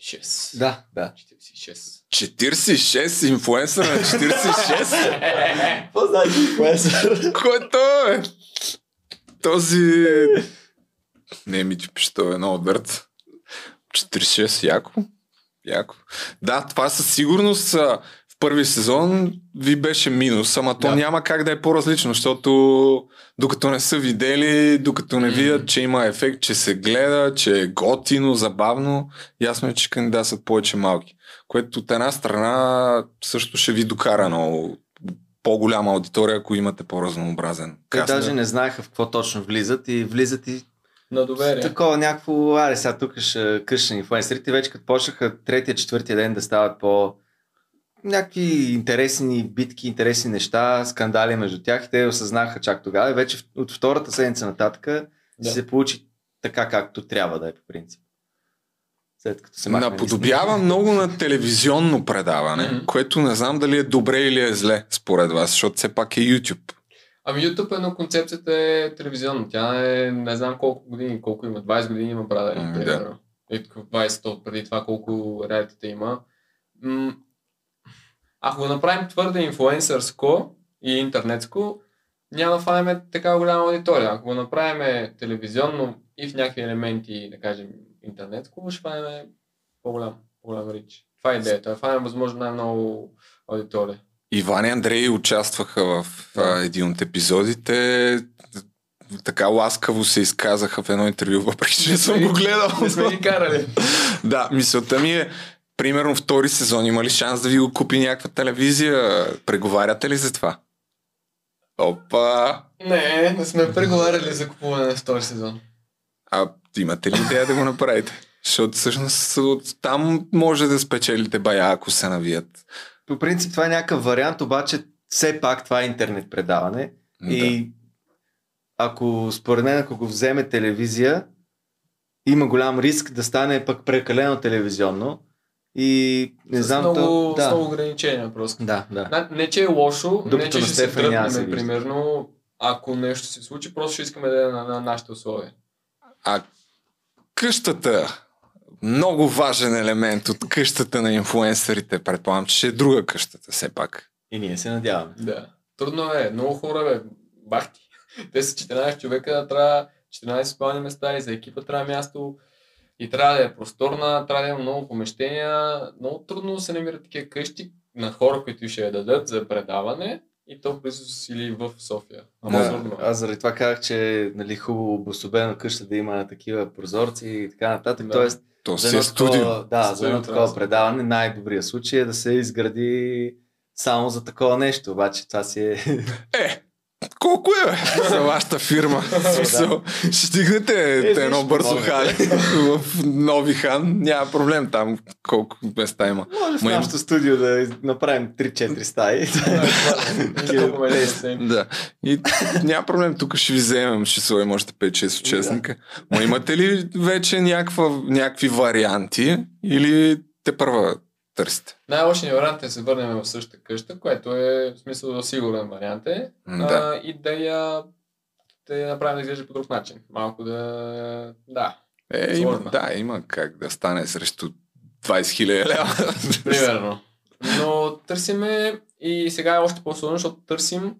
46. Да, да. 46. 46? Инфуенсър на 46? Какво значи инфуенсър? Който е? Този... Не ми ти пише, той е много дърт. 46, яко. Яко. Да, това със сигурност а, в първи сезон ви беше минус, ама то Да. няма как да е по-различно, защото докато не са видели, докато не видят, че има ефект, че се гледа, че е готино, забавно, ясно е, че кандидатстват повече малки. Което от една страна също ще ви докара много по-голяма аудитория, ако имате по-разнообразен Те даже не знаеха в какво точно влизат и влизат и на доверие. Такова някакво, аре сега тук ще къща инфлуенсърите, вече като почнаха третия, четвъртия ден да стават по някакви интересни битки, интересни неща, скандали между тях и те осъзнаха чак тогава и вече от втората седмица нататък Да. се получи така както трябва да е по принцип. След като се махне Наподобява много на телевизионно предаване, Мгм. което не знам дали е добре или е зле според вас, защото все пак е YouTube. Ами YouTube е, но концепцията е телевизионна. Тя е не знам колко години, колко има, 20 години има брада. М, М, да. да. И тук 20 от преди това колко реалитета има. М, ако го направим твърде инфлуенсърско и интернетско, няма да фанеме така голяма аудитория. Ако го направим телевизионно и в някакви елементи, да кажем, интернетско, ще фанеме по-голям, по-голям рич. Това е идеята. Да фанем възможно най-много аудитория. Иван и Андрей участваха в а, един от епизодите. Така ласкаво се изказаха в едно интервю, въпреки че не съм го гледал. Не сме ги карали. Да, мисълта ми е, примерно втори сезон, има ли шанс да ви го купи някаква телевизия? Преговаряте ли за това? Опа! Не, не сме преговаряли за купуване на втори сезон. А имате ли идея да го направите? Защото всъщност от там може да спечелите бая, ако се навият. По принцип това е някакъв вариант, обаче все пак това е интернет предаване. Да. И ако според мен, ако го вземе телевизия, има голям риск да стане пък прекалено телевизионно. И не с знам много, то... с Да, много ограничения просто. да, да. Не, че е лошо, Дупето не, че ще се вижда. примерно, ако нещо се случи, просто ще искаме да е на, на нашите условия. А къщата, много важен елемент от къщата на инфуенсърите, предполагам, че ще е друга къщата все пак. И ние се надяваме. Да. Трудно е, много хора, бе, бахти. Те са 14 човека, трябва 14 спални места и за екипа трябва място. И трябва да е просторна, трябва да има много помещения. Много трудно се намират такива къщи на хора, които ще я дадат за предаване. И то близо или в София. Да. Абсурдно. Аз заради това казах, че нали, хубаво обособена къща да има такива прозорци и така нататък. Да. Тоест, То за е едно студио. такова, да, за едно такова да предаване най-добрият случай е да се изгради само за такова нещо. Обаче това си е... Е, колко е за вашата фирма? Ще стигнете Е, едно бързо хали в Нови хан. Няма проблем там колко места има. Може в нашото студио да направим 3-4 стаи. Е. Да. И няма проблем, тук ще ви вземем, ще сложим още 5-6 участника. Ма имате ли вече някаква, някакви варианти или те първа търсите? Най-лошият вариант е да се върнем в същата къща, което е в смисъл сигурен вариант е. Да. А, и да я, да я направим да изглежда по друг начин. Малко да... Да, Е, има, да, има как да стане срещу 20 хиляди лева. примерно. Но търсиме и сега е още по-сложно, защото търсим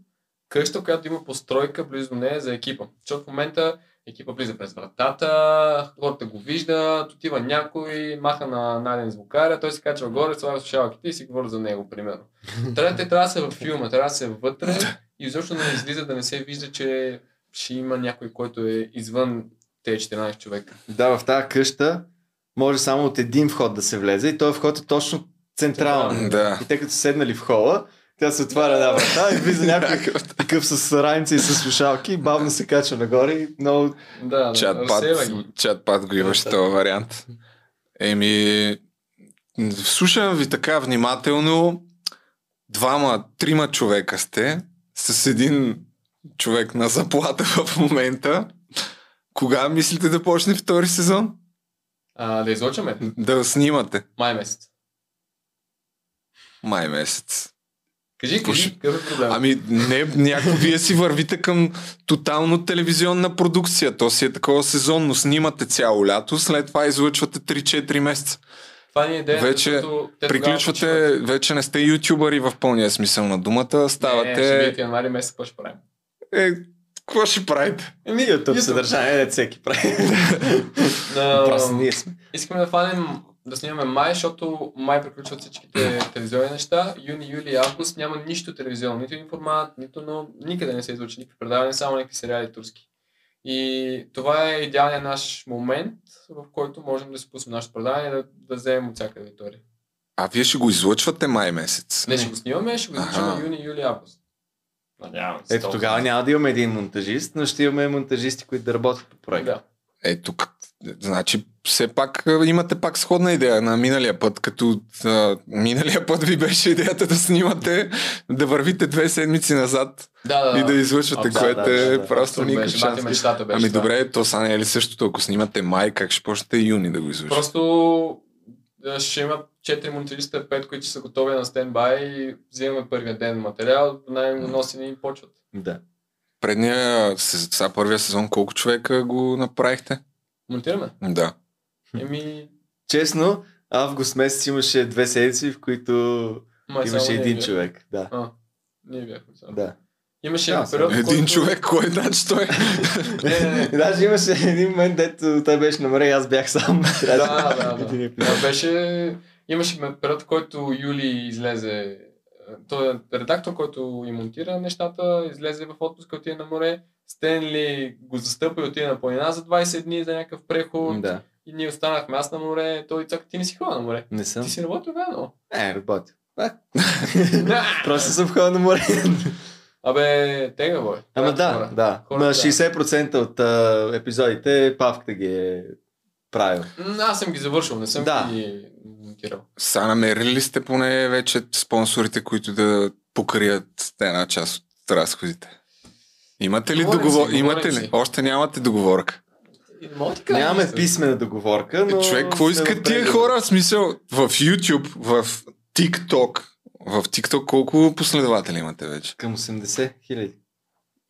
къща, която има постройка близо до нея за екипа. Защото в момента екипа влиза през вратата, хората го виждат, отива някой, маха на Наден звукаря, той се качва горе, слага слушалките и си говори за него, примерно. Трябва, те трябва да са във филма, трябва да са вътре и изобщо да не излиза, да не се вижда, че ще има някой, който е извън тези 14 човека. да, в тази къща може само от един вход да се влезе и този вход е точно централен. Да. И те като са седнали в хола, тя се отваря една врата и влиза някой такъв с раници и с слушалки, бавно се качва нагоре и много... Да, да, Чатпад, чатпад го имаш този вариант. Еми, слушам ви така внимателно. Двама, трима човека сте с един човек на заплата в момента. Кога мислите да почне втори сезон? А, да излъчваме? Да снимате. Май месец. Май месец. Кажи, кажи, какъв е проблем? Ами, не, някакво вие си вървите към тотално телевизионна продукция. То си е такова сезонно. Снимате цяло лято, след това излъчвате 3-4 месеца. Това ни е идея, вече Приключвате, вече не сте ютубъри в пълния смисъл на думата, Не, ще ставате... видите януари месец, какво ще правим? Е, какво ще правите? Еми, YouTube, YouTube. съдържание, не всеки прави. Просто ние сме. искаме да фанем да снимаме май, защото май приключват всичките телевизионни неща. Юни, юли и август няма нищо телевизионно, нито информат, нито но никъде не се излучи никакви предавания, само някакви сериали турски. И това е идеалният наш момент, в който можем да си пуснем нашето предаване и да, да вземем от всяка аудитория. А вие ще го излъчвате май месец. Не, ще го снимаме, ще го излучим юни, юли, август. Надявам се. Ето тогава няма да имаме един монтажист, но ще имаме монтажисти, които да работят по проекта. Да. Е, тук, значи, все пак имате пак сходна идея на миналия път, като а, миналия път ви беше идеята да снимате, да вървите две седмици назад Да, да, и да излъчвате, А, да, което да, е да, да. просто никакъв шанс. мечтата беше Ами това. добре, то са не е ли същото, ако снимате май, как ще почнете юни да го излъчвате? Просто да, ще има 4 монтажиста, 5, които са готови на стендбай и взимаме първия ден материал, най-носени и почват. Да. Предния, сега първия сезон, колко човека го направихте? Монтираме. Да. Еми, Честно, август месец имаше две седмици, в които май имаше един бях. човек. Да. А, ние бяхме само. да. Имаше Да, период, Един който... човек, кой значи той? Не, не, не. Даже имаше един момент, дето той беше на море и аз бях сам. да, да, да. Да. беше... Имаше ме- период, който Юли излезе той е редактор, който и монтира нещата, излезе в отпуск, отиде на море. Стенли го застъпа и отиде на планина за 20 дни за някакъв преход. Да, И ние останахме аз на море. Той цак, ти не си ходил на море. не съм. Ти си работил заедно. Е, работя. Просто съм ходил на море. Абе, тега, бой. Ама да, да. Хората- На 60% от а, епизодите Павката ги е правил. Аз съм ги завършил, не съм Да. ги монтирал. Са намерили ли сте поне вече спонсорите, които да покрият една част от разходите? Имате ли Говорим договор? си, Имате ли? Още нямате договорка. И не мога да ти кажа Нямаме нищо. писмена договорка, но... Човек, какво искат в тия хора? В смисъл, в YouTube, в TikTok. В TikTok колко последователи имате вече? Към 80 хиляди.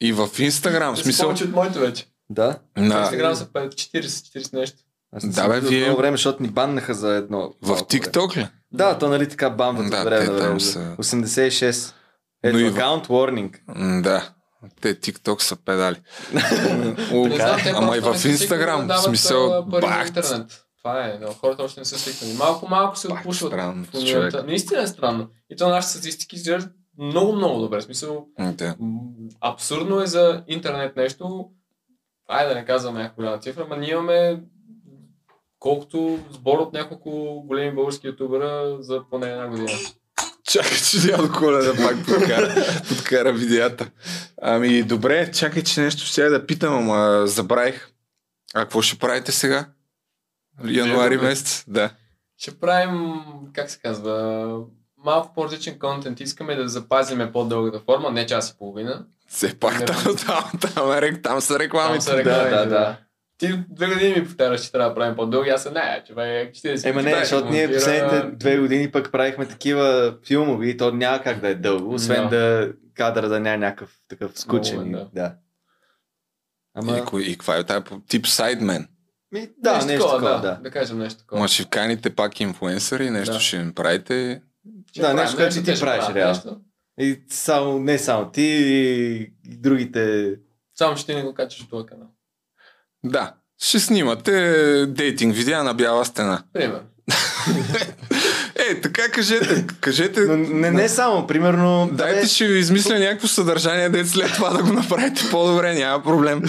И в Instagram, в са смисъл... повече от моите вече. Да. На На, Инстаграм са 5, 40, 40 нещо. Аз не Да, бе, вие- много време, защото ни баннаха за едно. в. TikTok ли? Да, то нали така бамват Да, от време на време. са- 86. Ето, Но и в- аккаунт warning. Да. Те TikTok са педали. Ама и в Instagram, в смисъл, бах, интернет. Това е, но хората още не са свикнали. Малко, малко се отпушват. странно, човек. Наистина е странно. И то нашите статистики изглеждат много, много добре. В смисъл, да. абсурдно е за интернет нещо. Айде да не казваме някаква голяма цифра, но ние имаме колкото сбор от няколко големи български ютубера за поне една година. Чакай, че дядо Коля да пак подкара, подкара видеята. Ами, добре, чакай, че нещо ще да питам, ама забравих. А какво ще правите сега? Януари месец? Да. Ще правим, как се казва, малко по-различен контент. Искаме да запазиме по-дългата форма, не час и половина. Все пак там, там, там, рек- там са Там рекламите. са рекламите, да, да, да. да. Ти две години ми повтаряш, че трябва да правим по-дълги. Аз съм не, че бе 40 Ема не, защото ние монтира. последните две години пък правихме такива филмови и то няма как да е дълго, освен да, кадъра да няма някакъв такъв скучен. И- да. да. Ама, И, кой- и каква е тази тип сайдмен? ми, да, нещо, такова, да. да. кажем нещо такова. Ма ще каните пак инфуенсъри, нещо Да. ще им правите. Ще да, правим нещо, което ти ще правиш, реално. нещо. И само, не само ти, и другите. Само ще ти не го качаш в този канал. Да. Ще снимате дейтинг видеа на бяла стена. Пример. Е, така кажете. Кажете. Но не, не само, примерно. Дайте ще ви измисля някакво съдържание, де след това да го направите по-добре, няма проблем.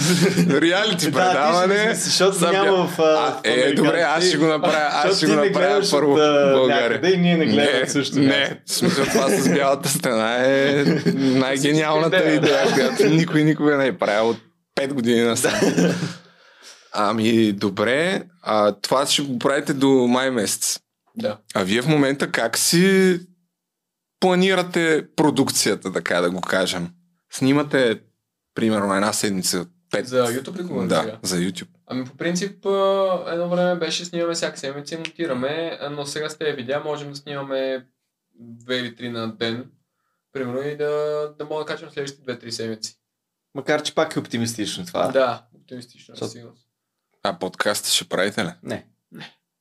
Реалити Да, предаване. ти ще мислиш, защото за бя- няма в, а, е, добре, аз ще го направя, аз ще го не направя първо от, в България. и ние не гледаме не, също Не, смисъл това с бялата стена е най-гениалната идея, която никой никога не е правил от 5 години насам. Ами, добре, а, това ще го правите до май месец. Да. А вие в момента как си планирате продукцията, така да го кажем? Снимате, примерно, една седмица, пет. За YouTube ли говорим Да, сега? за YouTube. Ами по принцип едно време беше снимаме всяка седмица и монтираме, но сега с тези видеа можем да снимаме две или три на ден. Примерно и да, да мога да качвам следващите две-три седмици. Макар, че пак е оптимистично това. Да, оптимистично, със сигурност. А подкаста ще правите ли? Не.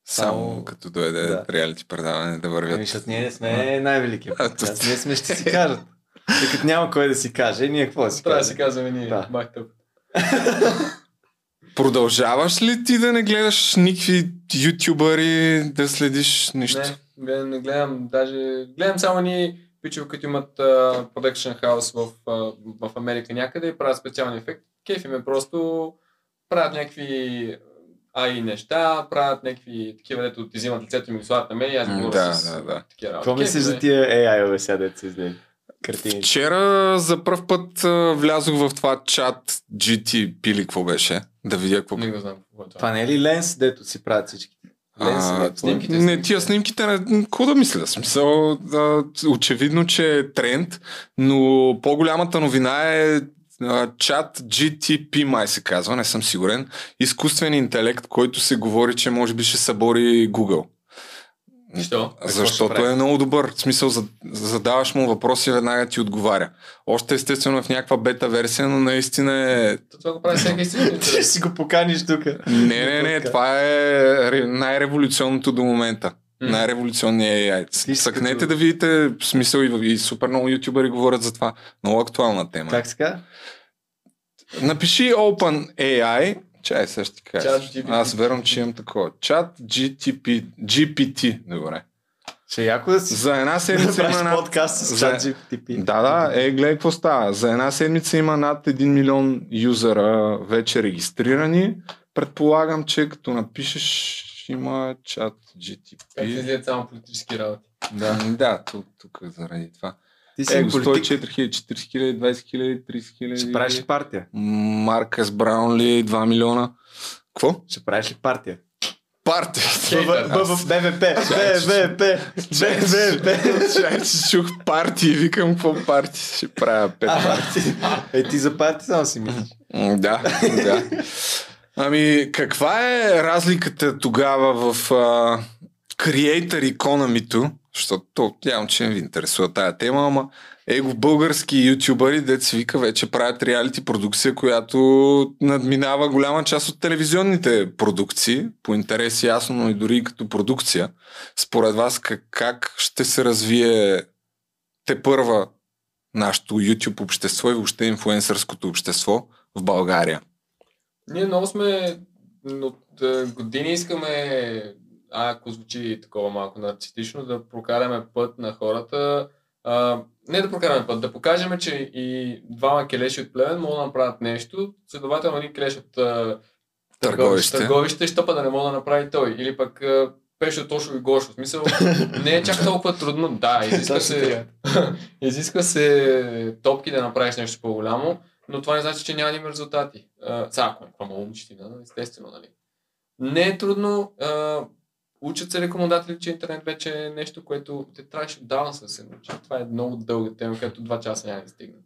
Само Само- като дойде Да. реалити предаване да Ами, вървят. защото ние не сме най-великият А, подкаст. Ние сме ще си кажат. Тъй като няма кой да си каже, ние какво си Трябва да си казваме ние. Да. Бах. Продължаваш ли ти да не гледаш никакви ютубъри, да следиш нищо? Не, гледам, не гледам, даже гледам само ни пичове, които имат а, Production House в, а, в Америка някъде и правят специални ефекти. Кефи ме просто правят някакви AI неща, правят някакви такива, дето ти взимат лицето и ми слагат на мен и аз говоря да, с да, да. такива работи. Какво мислиш за тия AI-ове сега, дето се излезе? картини. Вчера за първ път а, влязох в това чат GT пили какво беше. Да видя какво. Не го знам какво е това. Това не е ли ленс, дето си правят всички? Ленс, А, снимките, не, тия снимките, не, какво да мисля? Смисъл, да, очевидно, че е тренд, но по-голямата новина е чат GTP, май се казва, не съм сигурен. Изкуствен интелект, който се говори, че може би ще събори Google. Що? Защото е много добър. В смисъл, за- задаваш му въпроси и веднага ти отговаря. Още естествено в някаква бета версия, но наистина е... То Това го прави всеки. Ти ще си го поканиш тук. Не, не, не, това е ре- най-революционното до момента. М. Най-революционният AI. Съкнете да видите смисъл и, и супер много ютубъри говорят за това. Много актуална тема. Как се казва? Напиши Open AI. Чай, сега ще кажа. Аз вервам, че имам такова. Чат GTP, GPT. Добре. Ще е яко да си За една седмица има над... подкаст с за- GPT. Да, да, е, гледай какво става. За една седмица има над 1 милион юзера вече регистрирани. Предполагам, че като напишеш има чат Как GTP. излизат само политически работи. Да, да тук, тук е заради това. Ти си Е, го политик. 104 000, 40 000, 20 000, 30 000. Ще правиш ли партия? Маркъс Браунли, 2 милиона. Какво? Ще правиш ли партия? Партия. в БВП. БВП. БВП. Че чух партии, викам какво партии ще правя. Пет партии. Е, ти за партия само си мислиш. Да, да. Ами, каква е разликата тогава в Creator Economy-то? Защото то, явно, че не ви интересува тая тема, ама его български ютубъри, дет се вика, вече правят реалити продукция, която надминава голяма част от телевизионните продукции, по интерес ясно, но и дори като продукция. Според вас как, как ще се развие те първа нашето YouTube общество и въобще инфуенсърското общество в България? Ние много сме от години искаме, ако звучи такова малко нарцистично, да прокараме път на хората. А, не да прокараме път, да покажем, че и двама келеши от племен могат да направят нещо. Следователно един келеш от Търговище. търговище ще път да не може да направи той. Или пък а, Пешо, Тошо и Гошо. В смисъл, не е чак толкова трудно. Да, изисква Точно се, изисква се топки да направиш нещо по-голямо, но това не значи, че няма да има резултати. Сега, ако е това умщина, естествено, нали? Не е трудно. А, учат се рекомендатели, че интернет вече е нещо, което те трябваше отдавна са се научат. Това е много дълга тема, която два часа няма да стигнат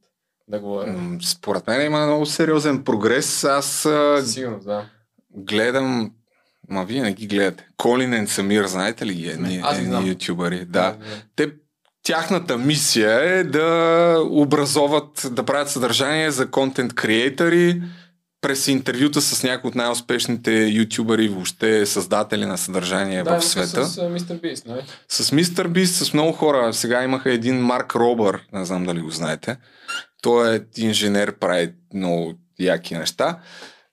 да говоря. Според мен има много сериозен прогрес. Аз сигурност, да. гледам Ма вие не ги гледате. Колин и Самир, знаете ли ги? Едни, аз едни ютубъри. Да. Те, тяхната мисия е да образоват, да правят съдържание за контент креатори през интервюта с някои от най-успешните ютубъри въобще създатели на съдържание да, в света. с Мистер Бист, нали? С Мистер Бист, с много хора. Сега имаха един Марк Робър, не знам дали го знаете. Той е инженер, прави много яки неща.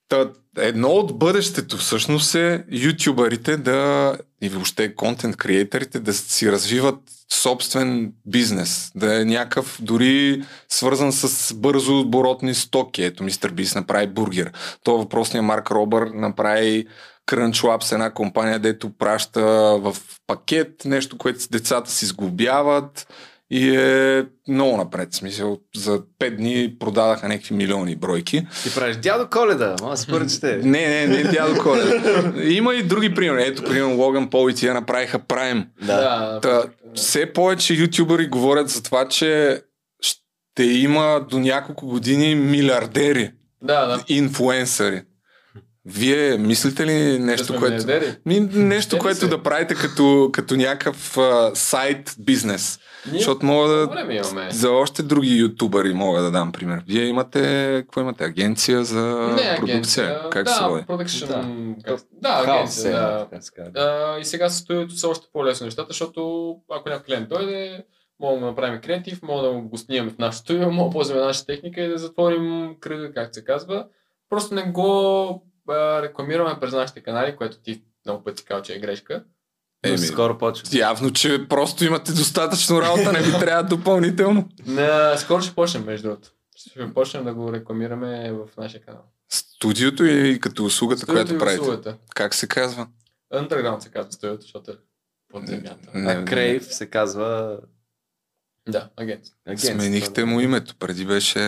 Та, едно от бъдещето всъщност е ютубърите да и въобще контент креаторите да си развиват собствен бизнес, да е някакъв дори свързан с бързо оборотни стоки. Ето, мистер Бис направи бургер. То въпросният Марк Робър направи Crunch Labs, една компания, дето праща в пакет нещо, което децата си сглобяват и е много напред. Смисъл, за 5 дни продадаха някакви милиони бройки. Ти правиш дядо Коледа, ама се поръчате. Не, не, не дядо Коледа. Има и други примери. Ето, примерно Логан Пол и тия направиха Prime. Да. Та, все повече ютубъри говорят за това, че ще има до няколко години милиардери, Да, да. инфуенсъри. Вие мислите ли Да нещо, сме което... Ми, нещо, което се? да правите като, като някакъв а, сайт бизнес. Ние Защото мога да... За още други ютубъри мога да дам пример. Вие имате, какво имате? Агенция за Не, продукция? агенция. Как да, се води? Production, Да. как- да, Хаос агенция, е, да. така се казва. А, и сега се стоят все още по-лесно нещата, защото ако някой клиент дойде, можем да направим креатив, може да го снимаме в нашото студио, може да ползваме нашата техника и да затворим кръга, както се казва. Просто не го а, рекламираме през нашите канали, което ти много пъти казва, че е грешка. Еми, Еми, скоро почва. Явно, че просто имате достатъчно работа, не ви трябва допълнително. На, скоро ще почнем, между другото. Ще почнем да го рекламираме в нашия канал. Студиото или като услугата, Студиото която и правите? услугата. Как се казва? Underground се казва студиото, защото е под земята. Не, А Крейв се казва... Да, агент. Агент, Сменихте му името. Преди беше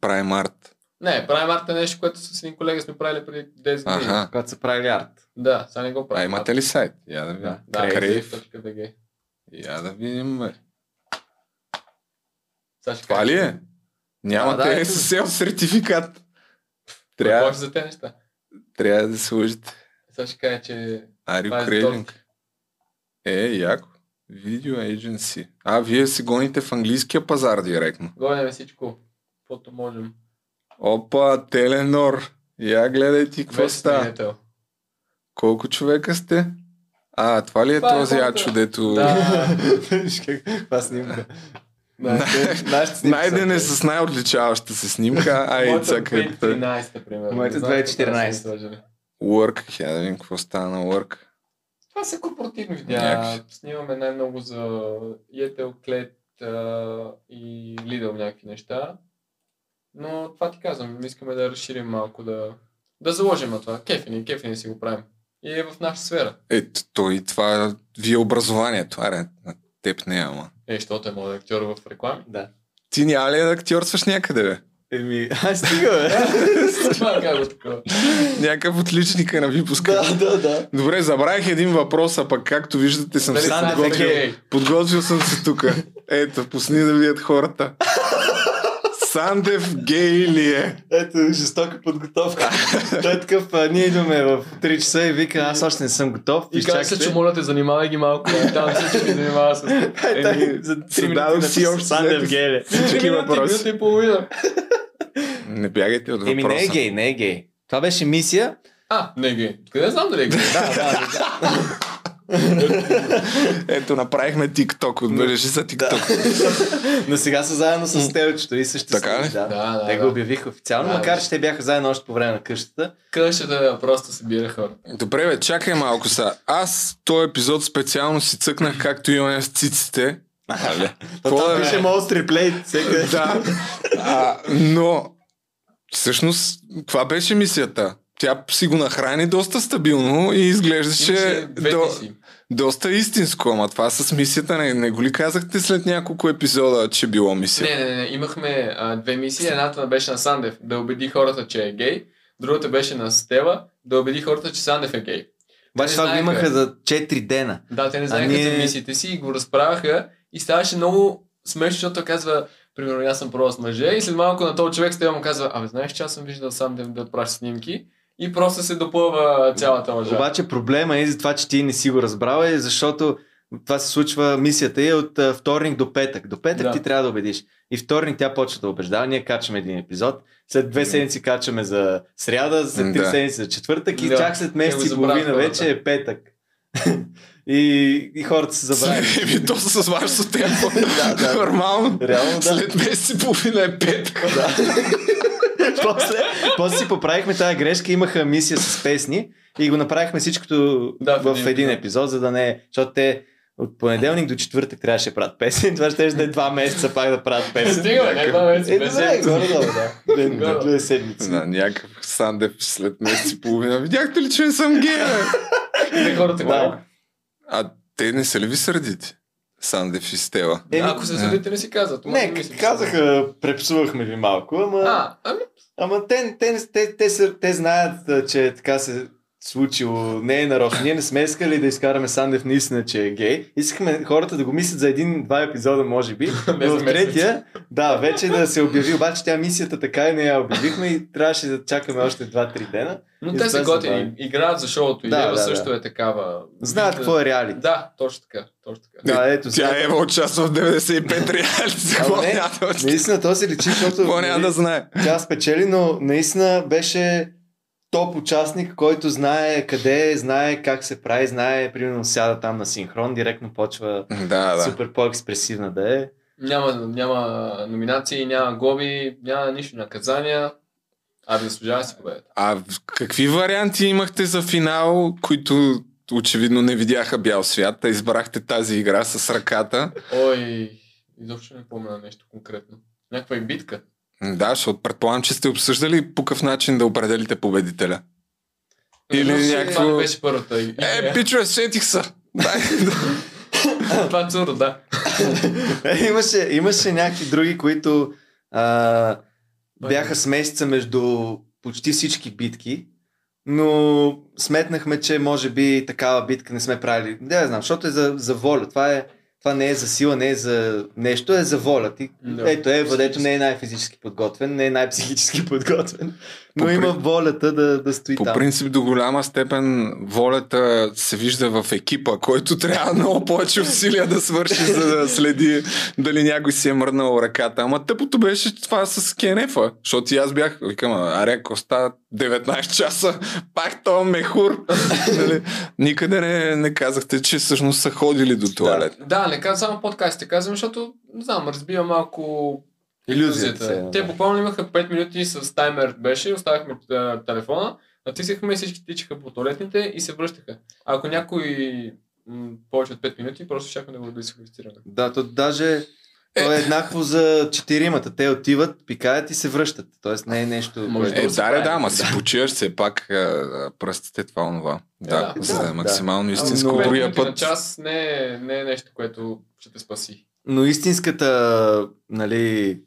Prime Art. Не, правим арт е нещо, което с един колега сме правили преди 10 години. Аха. Когато са правили арт. Да, сега не го А правим. имате ли сайт? Я да видим. Да. Да. Crave.bg. Я да видим, бе. Това ли е? Нямате Да, да. SSL сертификат. Трябва за те неща. трябва да сложите. Сега ще кажа, че Are you е craving? Е, яко. Video agency. А, вие си гоните в английския пазар директно. Гоним всичко, каквото можем. Опа, Теленор. Я гледай ти какво става. Колко човека сте? А, това ли е Това е този хората. ачо, дето... Да. Виж как- Каква снимка. Найден е с най-отличаваща се снимка. Ай, Моята цъка. 2013, примерно. Моята Не знам какво 2014. трябва да са ми сложили. Work. Я да видим какво става на Work. Това са корпоративни видеа. Снимаме най-много за Етел, Клет а, и Lidl някакви неща. Но това ти казвам, искаме да разширим малко, да, да заложим на това. Кефини, кефини си го правим. И е в нашата сфера. Ето, той това ви е образованието. Аре, на теб не е, ама. Е, защото е моят актьор в реклами. Да. Ти няма ли да актьорстваш някъде, бе? Еми, ай стига, бе. Такова. Някакъв отличника на випуска. да, да, да. Добре, забравих един въпрос, а пък както виждате съм се е подготвил. Подготвил съм се тук. Ето, пусни да видят хората. Сандев гей ли е? Ето, жестока подготовка. Той е такъв, а, ние идваме в 3 часа и вика, аз още не съм готов. И каза се, че моля те, занимавай ги малко. И там всички ги занимава с... Е, Еми, за 3 зададох минути си общо Сандев взето Геле. Всички въпроси. И половина. Не бягайте от Еми, не е въпроса. гей, не е гей. Това беше мисия. А, не е гей. Къде знам дали е гей? Да, да, да. Ето, направихме TikTok. Отбележи за TikTok. Но сега са заедно с Телчето и съществуват. Така ли? Да. Да, да, Те го да. обявиха официално, Да, макар че те бяха заедно още по време на къщата. Къщата просто събира хора. Добре, бе, чакай малко сега. Аз този епизод специално си цъкнах както имаме с циците. То Какво там да пише? Most Replay. Да. А, но, всъщност, каква беше мисията? Тя си го нахрани доста стабилно и изглеждаше до, доста истинско. Ама това с мисията не, не го ли казахте след няколко епизода, че било мисия? Не, не, не, имахме а, две мисии. Едната беше на Сандев да убеди хората, че е гей. Другата беше на Стела да убеди хората, че Сандев е гей. Обаче това го имаха за 4 дена. Да, те не знаеха ние- за мисиите си и го разправяха и ставаше много смешно, защото той казва, примерно, аз съм пробвал с мъже и след малко на този човек Стела му казва, абе, знаеш, че аз съм виждал сам да, да отпраща снимки и просто се допълва цялата лъжа. Обаче проблема е за това, че ти не си го разбрал, е защото това се случва, мисията е от вторник до петък. До петък Да. ти трябва да убедиш. И вторник тя почва да убеждава. Ние качваме един епизод. След две седмици качваме за сряда, след три Да. седмици за четвъртък и Да. чак след месец и половина хората. вече е петък. и, и хората се забравят. Еми, то с вашето темпо. Да, да. Нормално. Реално да. След месец и половина е петък. после, после си поправихме тази грешка, имаха мисия с песни и го направихме всичкото Да, в, в един, епизод, за да не е, защото те от понеделник до четвъртък трябваше да правят песни, това ще да е два месеца пак да правят песни. Стига, не два месеца, Е, две добре, седмици. горе-долу, да. Две- седмици. Да, някакъв Сандев след месец и половина. Видяхте ли, че не съм гей? Не хората Да. А те не са ли ви сърдити? Сандев и Стела. Еми, Ако се съдите, не си казват. Не, ми си казаха, препсувахме ви малко, ама, А, ами, ама те, те, те, те, са, те знаят, че така се случило, не е нарочно. Ние не сме искали да изкараме Сандев наистина, че е гей. Искахме хората да го мислят за един-два епизода, може би. Но в третия, да, вече да се обяви, обаче тя мисията така и не я обявихме и трябваше да чакаме още 2-3 дена. но те са се готини. Играят за шоуто. И Да, Ева да, също да. е такава. Знаят какво е реалити. Да, точно така. Точно така. Да, ето, Тя е участва в 95 реалити. Какво не, Наистина, то се личи, защото Какво няма нали, да знае? тя спечели, но наистина беше топ участник, който знае къде е, знае как се прави, знае, примерно сяда там на синхрон, директно почва Да, да. супер по-експресивна да е. Няма, няма номинации, няма глоби, няма нищо, наказания. А да заслужава да си победата. А какви варианти имахте за финал, които очевидно не видяха бял свят, а избрахте тази игра с ръката? Ой, изобщо не помня нещо конкретно. Някаква и битка. Да, защото предполагам, че сте обсъждали по какъв начин да определите победителя. Или Но някакво- Това не беше първата. и- Е, пичове, сетих се. Дай, Това е да. Е, имаше, имаше някакви други, които а, бяха смесица между почти всички битки, но сметнахме, че може би такава битка не сме правили. Не, не знам, защото е за, за воля. Това, е, това не е за сила, не е за нещо, е за воля. Ти, Да. Ето е, дето не е най-физически подготвен, не е най-психически подготвен, но По има волята да, да стои По там. принцип до голяма степен волята се вижда в екипа, който трябва много повече усилия да свърши, за да следи дали някой си е мръднал ръката. Ама тъпото беше това с Кенефа, защото и аз бях, викам, аре, ако става 19 часа, пак то мехур. нали? Никъде не, не казахте, че всъщност са ходили до туалет. Да, не казвам само подкастите, казвам, защото, не знам, разбива малко Илюзията. се, Те да. буквално имаха 5 минути с таймер беше, оставихме а, телефона, натискахме и всички тичаха по туалетните и се връщаха. А ако някой м- повече от 5 минути, просто щяхме да го дисквалифицираме. Да, то даже то е еднакво за четиримата. Те отиват, пикаят и се връщат. Тоест не е нещо... Може Е, се да, прави. да, ама си почиваш все пак а, пръстите това онова. Да, Да, за да е да. максимално Но- истинско. Пет Другия минути на път час не е, не е нещо, което ще те спаси. Но истинската, нали,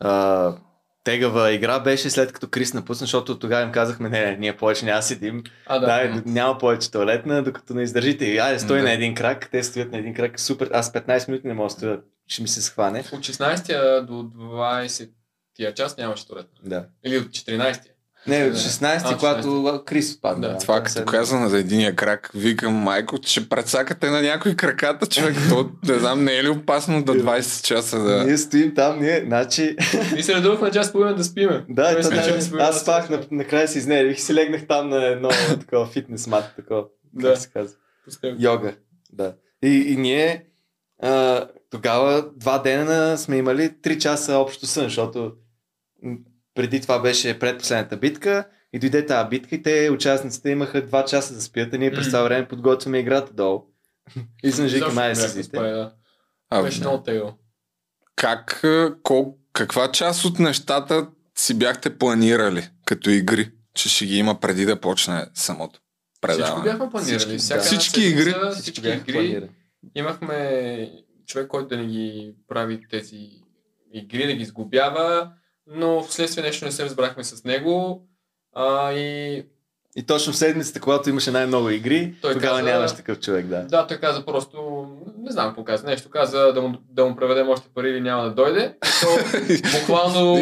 а, тегава игра беше след като Крис напусна, защото тогава им казахме, не, не, ние повече няма седим. А, да. Да, няма повече туалетна, докато не издържите. Айде, стой Да. на един крак, те стоят на един крак. Супер, аз 15 минути не мога да стоя, ще ми се схване. От 16-я до 20-я час нямаше туалет. Да. Или от 14-я. Не, от Да. 16 А, когато Крис отпадна. Да. Това като каза на единия крак, викам, майко, че прецакате на някой краката, човек. То, не знам, не е ли опасно до 20 часа да... Ние стоим там, ние, значи... И се редувахме час половина да спиме. Да, то, да, аз на, накрая се изнервих и си легнах там на едно такова фитнес мат, такова, Да. как се казва. Йога, да. И, и ние а, тогава два дена сме имали 3 часа общо сън, защото преди това беше предпоследната битка и дойде тази битка и те участниците имаха 2 часа да спят, а ние през това време подготвяме играта долу. И съм Изобщо май да. А, Беше много тегло. как, кол, каква част от нещата си бяхте планирали като игри, че ще ги има преди да почне самото Всичко предаване? бяхме планирали. Всички, Всяка да. Всички игри? Всички Всички игри. планирани. Имахме човек, който да ни ги прави тези игри, да ги сглобява, но в следствие нещо не се разбрахме с него. А, и И точно в седмицата, когато имаше най-много игри, Той тогава каза- нямаш такъв човек, да. да, той каза просто, не знам какво каза, нещо каза да му, да му преведем още пари или няма да дойде. То, буквално,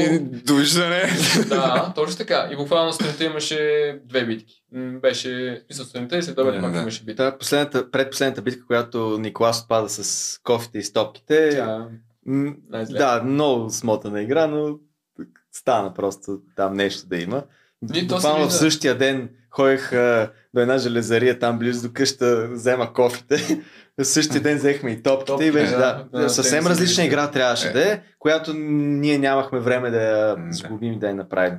Довиждане. да, точно така. И буквално сутринта имаше две битки. Беше, смисъл сутринта и след обед пак да. имаше битка. Та, последната, предпоследната битка, която Николас отпада с кофите и стопките, Тя, м, да, много смотана игра, но стана просто там нещо да има. Буквално в същия ден ходех а, до една железария там близо до къща, взема кофите. В същия ден взехме и топките Топките, и беше, да, да, да, съвсем различна игра трябваше Е. да е, която ние нямахме време да я М, да. сглобим и да я направим.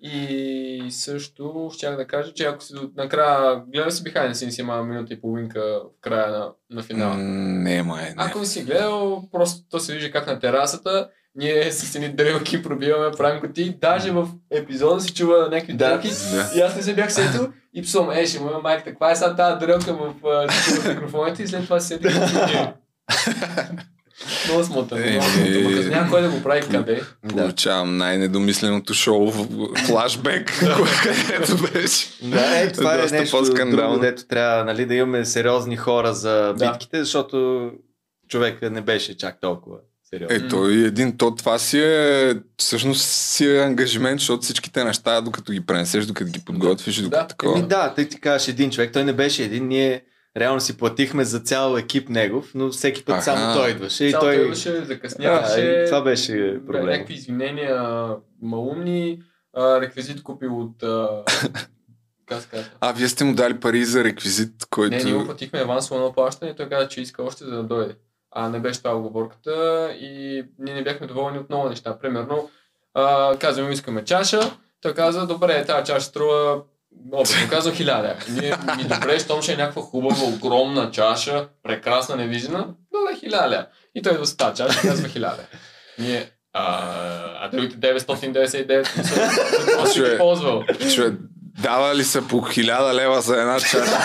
И също щях да кажа, че ако си накрая гледа си Behind the Scenes, има минута и половинка в края на, на финала. М, Не, май, не. Ако не си гледал, просто то се вижда как на терасата, ние с едни дрелки пробиваме, правим коти, даже в епизода се чува някакви Да. дрелки. Да. И аз не се бях сетил и псувам, е, ще му има майката, каква е сега тази дрелка в, в микрофоните и след това се сетих си. Много смотано, Е, е, няма кой да го прави къде. Получавам най-недомисленото шоу в флашбек, където беше. Да, е, това е нещо друго, дето трябва нали, да имаме сериозни хора за битките, защото човека не беше чак толкова сериозен. Е, той един, то това си е, всъщност си е ангажимент, защото всичките неща, докато ги пренесеш, докато ги подготвиш, докато Да, такова. Еми да, тъй ти кажеш един човек, той не беше един, ние реално си платихме за цял екип негов, но всеки път Аха. само той идваше и Цял той... идваше, закъсняваше. Да, и това беше проблем. Някакви извинения малумни, а, реквизит купил от... А? А, вие сте му дали пари за реквизит, който... Не, ние платихме авансово едно плащане и той каза, че иска още за да дойде. А не беше това оговорката и ние не бяхме доволни от много неща. Примерно, а, казваме, искаме чаша. Той каза, добре, тази чаша струва Образно казвам хиляда. Ние, ми добре, щом ще е някаква хубава, огромна чаша, прекрасна, невиждана, добре, хиляда. И той идва с тази чаша и казва хиляда. Ние, а, а другите 999, какво си ги Човек. ползвал? Че, дава ли се по хиляда лева за една чаша?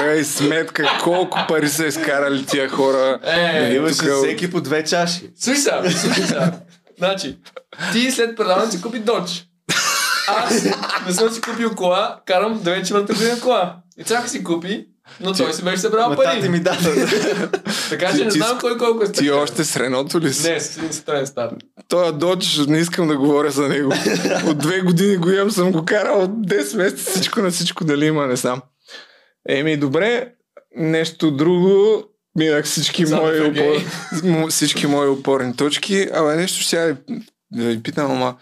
Направи сметка колко пари са изкарали тия хора. Е, Имаше тук- всеки по две чаши. Слушай сега. Значи, ти след предаването си купи Додж. Аз не съм си купил кола, карам 9 година кола. И чака си купи, но той си беше събрал Ма тати пари. ми даде. Така че не знам кой колко е Ти още с Реното ли си? Не, с един стар. Той Додж, не искам да говоря за него. От две години го имам, съм го карал от 10 месеца, всичко на всичко дали има, не знам. Еми, добре, нещо друго, минах всички Само мои, опор... всички мои опорни точки, абе нещо ще я да ви питам, ама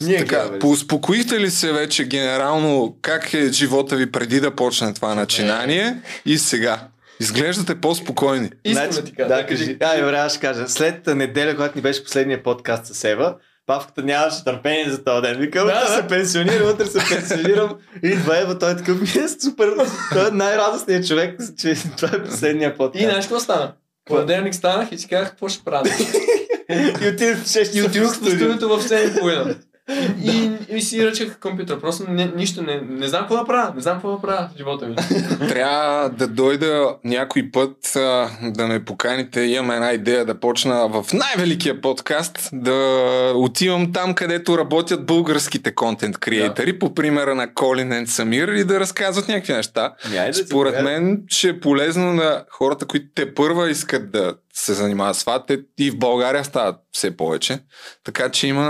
Ние така, казваме. поуспокоихте ли се вече генерално как е живота ви преди да почне това начинание и сега? Изглеждате по-спокойни. Искам Значи, да ти кажа. Да, кажи. А, добре, аз ще кажа. След неделя, когато ни беше последния подкаст с Ева, Павката нямаше търпение за този ден. Вика, утре Да, се да. пенсионира, утре се пенсионирам. Идва Ева, той е такъв, ми е супер. Той е най-радостният човек, че това е последния подкаст. И знаеш какво стана? Понеделник станах и си казах какво ще правя. И отидох в 6 И отидох в студио. студиото в 7.30. И, и си ръчах компютър. Просто не, нищо не, не знам какво да правя. Не знам какво да правя в живота ми. Трябва да дойда някой път а, да ме поканите. Имам една идея да почна в най-великия подкаст да отивам там, където работят българските контент креатори, по примера на Колин и Самир и да разказват някакви неща. Да Според мен ще е полезно на хората, които те първа искат да се занимават с това. Те и в България стават все повече. Така че има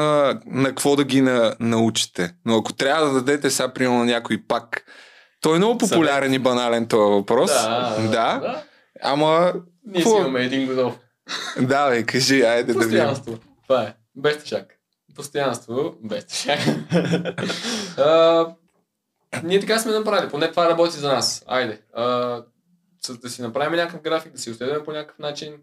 на какво да ги на, научите. Но ако трябва да дадете сега, примерно, на някой пак. Той е много популярен и банален този въпрос. Да, да. да. Ама, Ние си имаме един готов. да, бе, кажи, айде да видим. Това е. Без тъшак. Постоянство, без тъшак. А, Ние така сме направили. Поне това работи за нас. Айде. С да си направим някакъв график, да си оследваме по някакъв начин.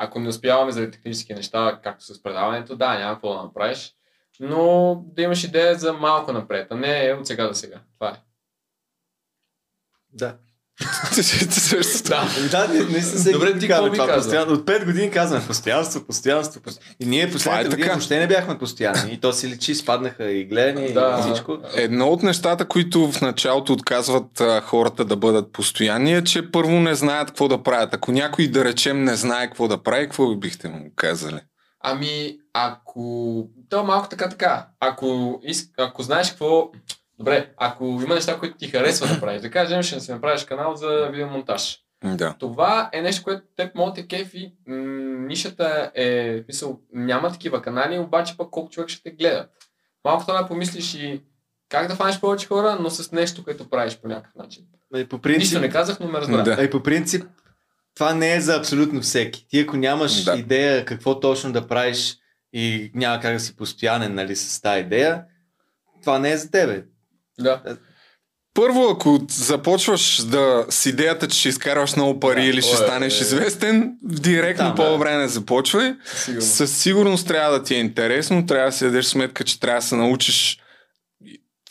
Ако не успяваме заради технически неща, както с предаването, да, няма какво да направиш. Но да имаш идея за малко напред, а не от сега до сега. Това е. Да. Да. Ами Да, не, не се Добре, ти какво би казал? постоянно. От 5 години казваме постоянство, постоянство, постоянство. И ние последните е години така. въобще не бяхме постоянни. И то си личи, спаднаха и гледани, Да. и всичко. Едно от нещата, които в началото отказват а, хората да бъдат постоянни е, че първо не знаят какво да правят. Ако някой, да речем, не знае какво да прави, какво бихте му казали? Ами, ако... То малко така така. Ако, иск... ако знаеш какво... Добре, ако има неща, които ти харесва да правиш, да кажем, ще си направиш канал за видеомонтаж. Да. Това е нещо, което теб може да те кефи. М, Нишата е, мисъл, няма такива канали, обаче пък колко човек ще те гледат. Малко това да помислиш и как да фанеш повече хора, но с нещо, което правиш по някакъв начин. И по Нищо принцип, не казах, но ме разбра. Да. а и по принцип, това не е за абсолютно всеки. Ти ако нямаш Да. идея какво точно да правиш и няма как да си постоянен нали, с тази идея, това не е за тебе. Да. Първо, ако започваш да с идеята, че ще изкарваш много пари Да, или ще е- станеш известен, директно Там, по-добре не започвай. Сигурно. Със сигурност трябва да ти е интересно, трябва да си дадеш сметка, че трябва да се научиш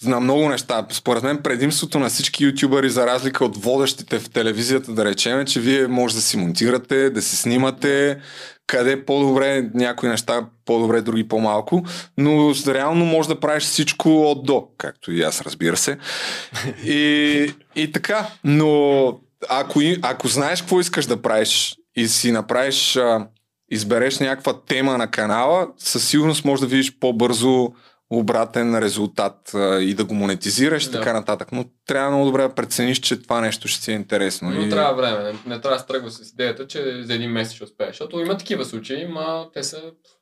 на много неща. Според мен предимството на всички ютубъри, за разлика от водещите в телевизията, да речем, е, че вие може да си монтирате, да се снимате, къде по-добре, някои неща по-добре, други по-малко, но реално може да правиш всичко от до, както и аз разбира се. И, и така, но ако, ако знаеш какво искаш да правиш и си направиш избереш някаква тема на канала, със сигурност може да видиш по-бързо обратен резултат а, и да го монетизираш и Да. така нататък. Но трябва много добре да прецениш, че това нещо ще ти е интересно. Но и... трябва време. Не, не трябва да се тръгва с идеята, че за един месец ще успееш. Защото има такива случаи, ма те са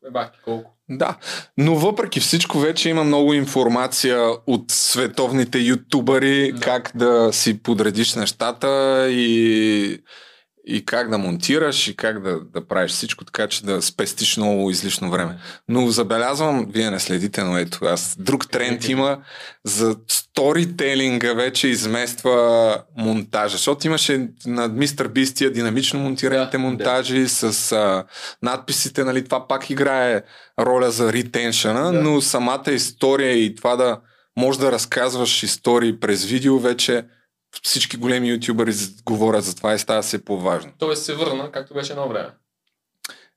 е бахти колко. Да, но въпреки всичко вече има много информация от световните ютубъри Да. как да си подредиш нещата и, и как да монтираш и как да, да правиш всичко, така че да спестиш много излишно време. Но забелязвам, вие не следите, но ето аз, друг тренд има за сторителинга вече измества монтажа, защото имаше на Мистер Бистия динамично монтираните Да, монтажи с а, надписите, нали, това пак играе роля за ретеншъна, Да. но самата история и това да може да разказваш истории през видео вече всички големи ютубъри говорят за това и става все по-важно. Тоест се върна, както беше едно време.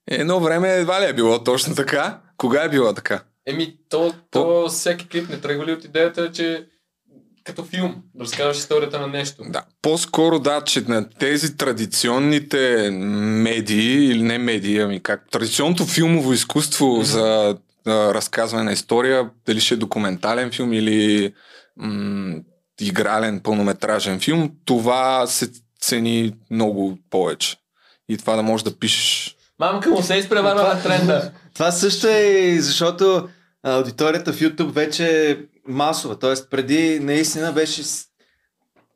Едно време едва ли е било точно така. Кога е било така? Еми, то, то всеки клип не тръгва ли от идеята, че като филм, да разкажеш историята на нещо. Да. По-скоро да, че на тези традиционните медии, или не медии, ами как, традиционното филмово изкуство mm-hmm. за а, разказване на история, дали ще е документален филм или м- игрален пълнометражен филм, това се цени много повече. И това да можеш да пишеш. Мамка му се изпреварва на тренда. Това също е, защото аудиторията в YouTube вече е масова. Тоест преди наистина беше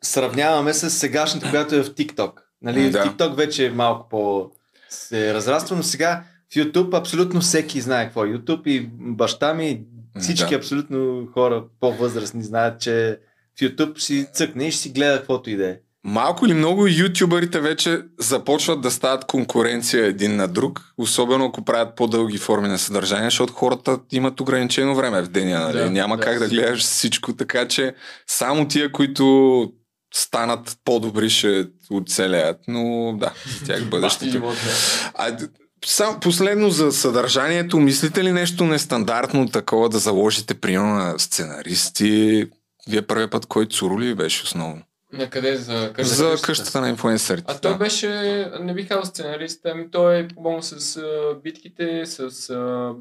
сравняваме с сегашната, която е в TikTok. Нали, Да. В TikTok вече е малко по се разраства, но сега в YouTube абсолютно всеки знае какво е YouTube и баща ми, всички Да. абсолютно хора по-възрастни знаят, че в YouTube си цъкне и ще си гледа каквото и да е. Малко или много ютубърите вече започват да стават конкуренция един на друг, особено ако правят по-дълги форми на съдържание, защото хората имат ограничено време в деня. Нали? Да, Няма да, как да гледаш всичко, така че само тия, които станат по-добри ще оцелеят, но да, за тях бъдещето. А, сам, последно за съдържанието, мислите ли нещо нестандартно такова да заложите, примерно на сценаристи? Вие първият път, който Цурули беше основно? На къде? За къщата? За къщата на инфлуенсърите. А той да. беше, не бих казал сценарист, ами той е помогнал с а, битките, с а,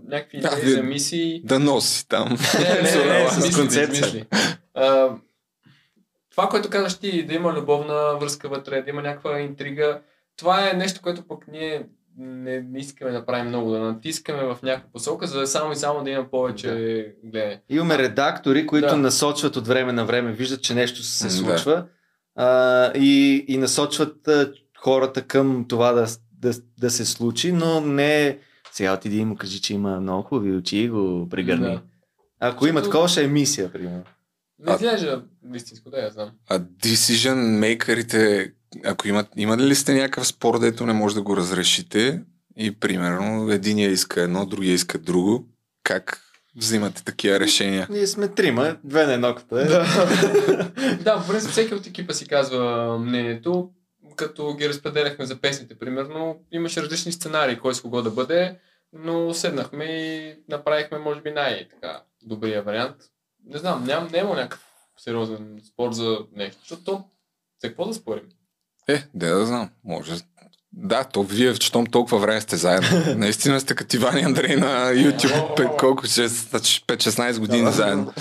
някакви Да, идеи за мисии. Да носи там. Не, не, не, не, С концепция. А, това, което казаш ти, да има любовна връзка вътре, да има някаква интрига, това е нещо, което пък ние не, искаме да правим много, да натискаме в някаква посока, за да само и само да има повече гледане. Имаме редактори, които Да. насочват от време на време, виждат, че нещо се М, да. случва а, и, и насочват а, хората към това да, да, да се случи, но не сега отиди и му кажи, че има много хубави очи и го прегърни. Да. Ако има такова, ще е мисия, примерно. Не изглежда истинско, да, я знам. А decision makerите, ако имат, имат ли сте някакъв спор, дето не може да го разрешите и примерно единия иска едно, другия иска друго, как взимате такива решения? Ние сме трима, две на едно като е. да, в принцип всеки от екипа си казва мнението. Като ги разпределяхме за песните, примерно, имаше различни сценарии, кой с кого да бъде, но седнахме и направихме, може би, най-така добрия вариант. Не знам, ням, няма някакъв сериозен спор за нещо, защото то, за какво да спорим? Е, де да знам, може. Да, то вие, щом толкова време сте заедно. Наистина сте като Иван и Андрей на YouTube. Колко? 5-16 години заедно.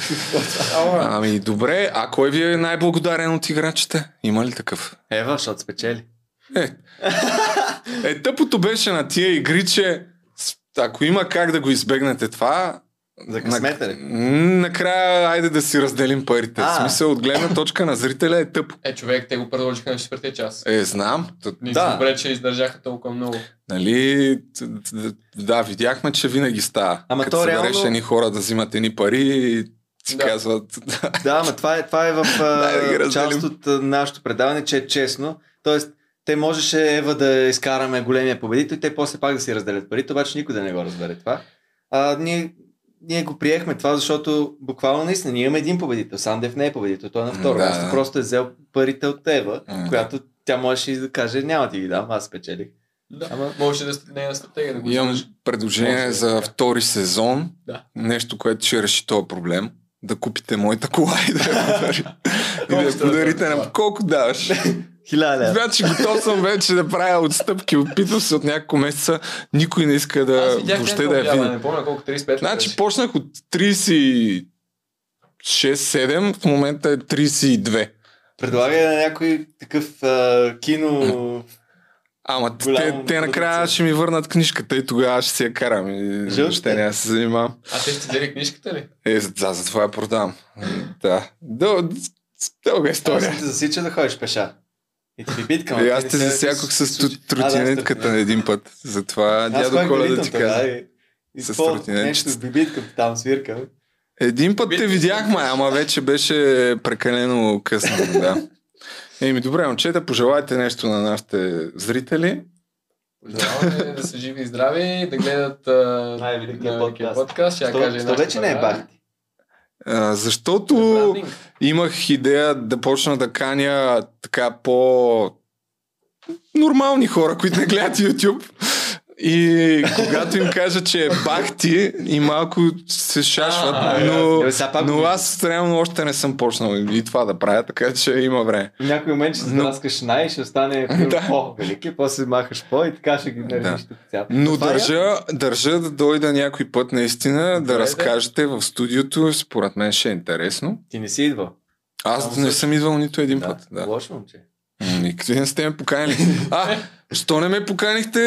Ами добре, а кой ви е най-благодарен от играчите? Има ли такъв? Ева, защото спечели. Е, е тъпото беше на тия игри, че ако има как да го избегнете това, За късмета ли? накрая айде да си разделим парите. В А. смисъл от гледна точка на зрителя е тъпо. Е, човек, те го предложиха на четвъртия час. Е, знам. Т- Ни Да. добре, че издържаха толкова много. Нали, да, видяхме, че винаги става. Ама Като то събереш реално- едни хора да взимат едни пари и си Да. казват... Да, ама това е, това е в да част от нашето предаване, че е честно. Тоест, те можеше Ева да изкараме големия победител и те после пак да си разделят парите, обаче никой да не го разбере това. А, ние, ние го приехме това, защото буквално наистина ние имаме един победител. Сандев не е победител, той е на второ Да, място. да. Просто е взел парите от Ева, да. която тя можеше и да каже, няма ти ги дам, аз спечелих. Да. Ама- Може да сте нейна стратегия да го Имам излъжи. предложение Може да е за така. втори сезон. Да. Нещо, което ще реши този проблем. Да купите моята кола и да я подари- и да я да подарите на... Колко даваш? Хиляда. Значи готов съм вече да правя отстъпки. Опитвам се от няколко месеца. Никой не иска Аз да видях въобще да я види. Не помня колко 35 Значи беше. почнах от 36-7, в момента е 32. Предлагай на някой такъв а, кино... Ама те, те накрая ще ми върнат книжката и тогава ще си я карам. И Жълтите? ще няма да се занимавам. А те ще ти дали книжката ли? Е, да, затова я продавам. да. Дъл, дълга Аз история. съм те засича да ходиш пеша. И ти бибитка. И аз те засякох с тротинетката един път. Затова дядо Коля да ти каза. И С нещо с бибитка там свирка. Един път те Битка. видяхме, ама вече беше прекалено късно. да. Еми, добре, момчета, пожелайте нещо на нашите зрители. Пожелаваме да са живи и здрави, да гледат Най-великия подкаст. подкаст. Ще я кажа вече не е бахти? А, защото имах идея да почна да каня така по нормални хора, които не гледат YouTube и когато им кажа, че е бахти и малко се шашват, А, но, но аз реално още не съм почнал и това да правя, така че има време. В някой момент ще Но- сдраскаш най, ще остане Да. по-велики, после махаш по и така ще ги нарежеш тук цяло. Но Това е държа, държа да дойда някой път наистина да Добре, разкажете в студиото, според мен ще е интересно. Ти не си идвал. Аз Само не съм идвал нито един Да, път. Да. лошо момче. Никъде не сте ме поканили. А, що не ме поканихте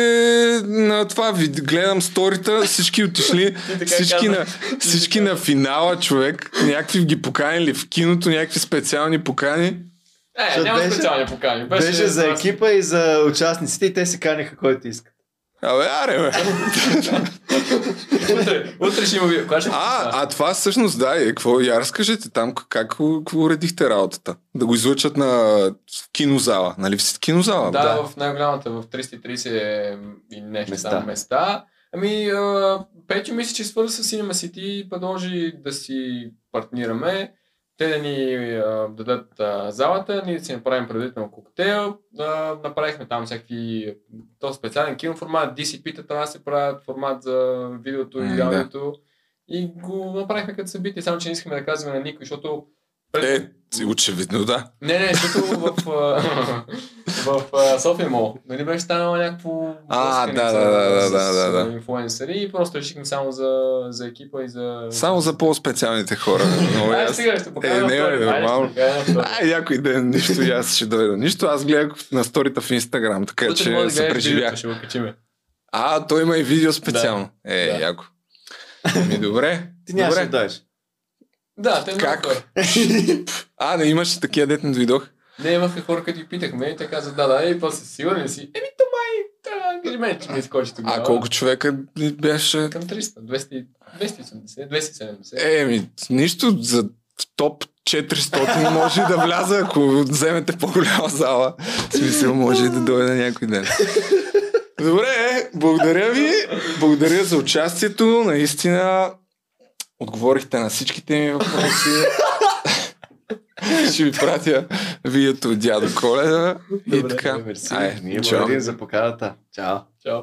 на това? Ви- Гледам сторита, всички отишли, всички, на, всички на финала, човек. Някакви ги поканили в киното, някакви специални покани. Е, няма беше- специални покани. Беше, беше за екипа и за участниците и те си канеха който искат. Абе, аре, бе. Утре, утре ще има. Кога ще А, а това всъщност, да, е, какво я разкажете там, как, как уредихте работата? Да го излъчат на кинозала, нали в кинозала? Да, Да. в най-голямата, в 330 и нещо Места. места. там места. Ами, Петю мисля, че свърза с Cinema City и предложи да си партнираме. Те да ни а, дадат а, залата, ние да си направим предварително коктейл. А, направихме там всякакви то специален киноформат, DCP-та трябва да се правят формат за видеото и да. аудиото. И го направихме като събитие, само че не искаме да казваме на никой, защото Е, очевидно да. не, не, защото в, а, в а, София Мол, нали беше станало някакво А, да, за- да, да, да, да, да. с инфлуенсъри и просто решихме само за, за екипа и за... Само за по-специалните хора. Много Ай, ясно. стига, ще покажа Е, не, ще нормално. Ай, някой ден нищо и аз ще дойда. Нищо, аз гледах на сторита в Инстаграм, така може че да се преживях. Ще го качиме. А, той има и видео специално. Е, Да. яко. Ми добре. Ти нямаше да добре. Да, те Как? А, не имаше такива дет не дойдох. Не, имаха хора, като ги питахме и те казват, да, да, и после сигурен ли си? Еми, то май, ангажимент, че ми изкочи тогава. А колко човека беше? Към 300, 200, 280, 270. Еми, нищо за топ 400 може да вляза, ако вземете по-голяма зала. В смисъл, може и да дойде някой ден. Добре, благодаря ви. Благодаря за участието. Наистина отговорихте на всичките ми въпроси. Ще ви пратя видеото от дядо Коледа. И така. Мерси. Ай, Ние благодарим за поканата. Чао. Чао.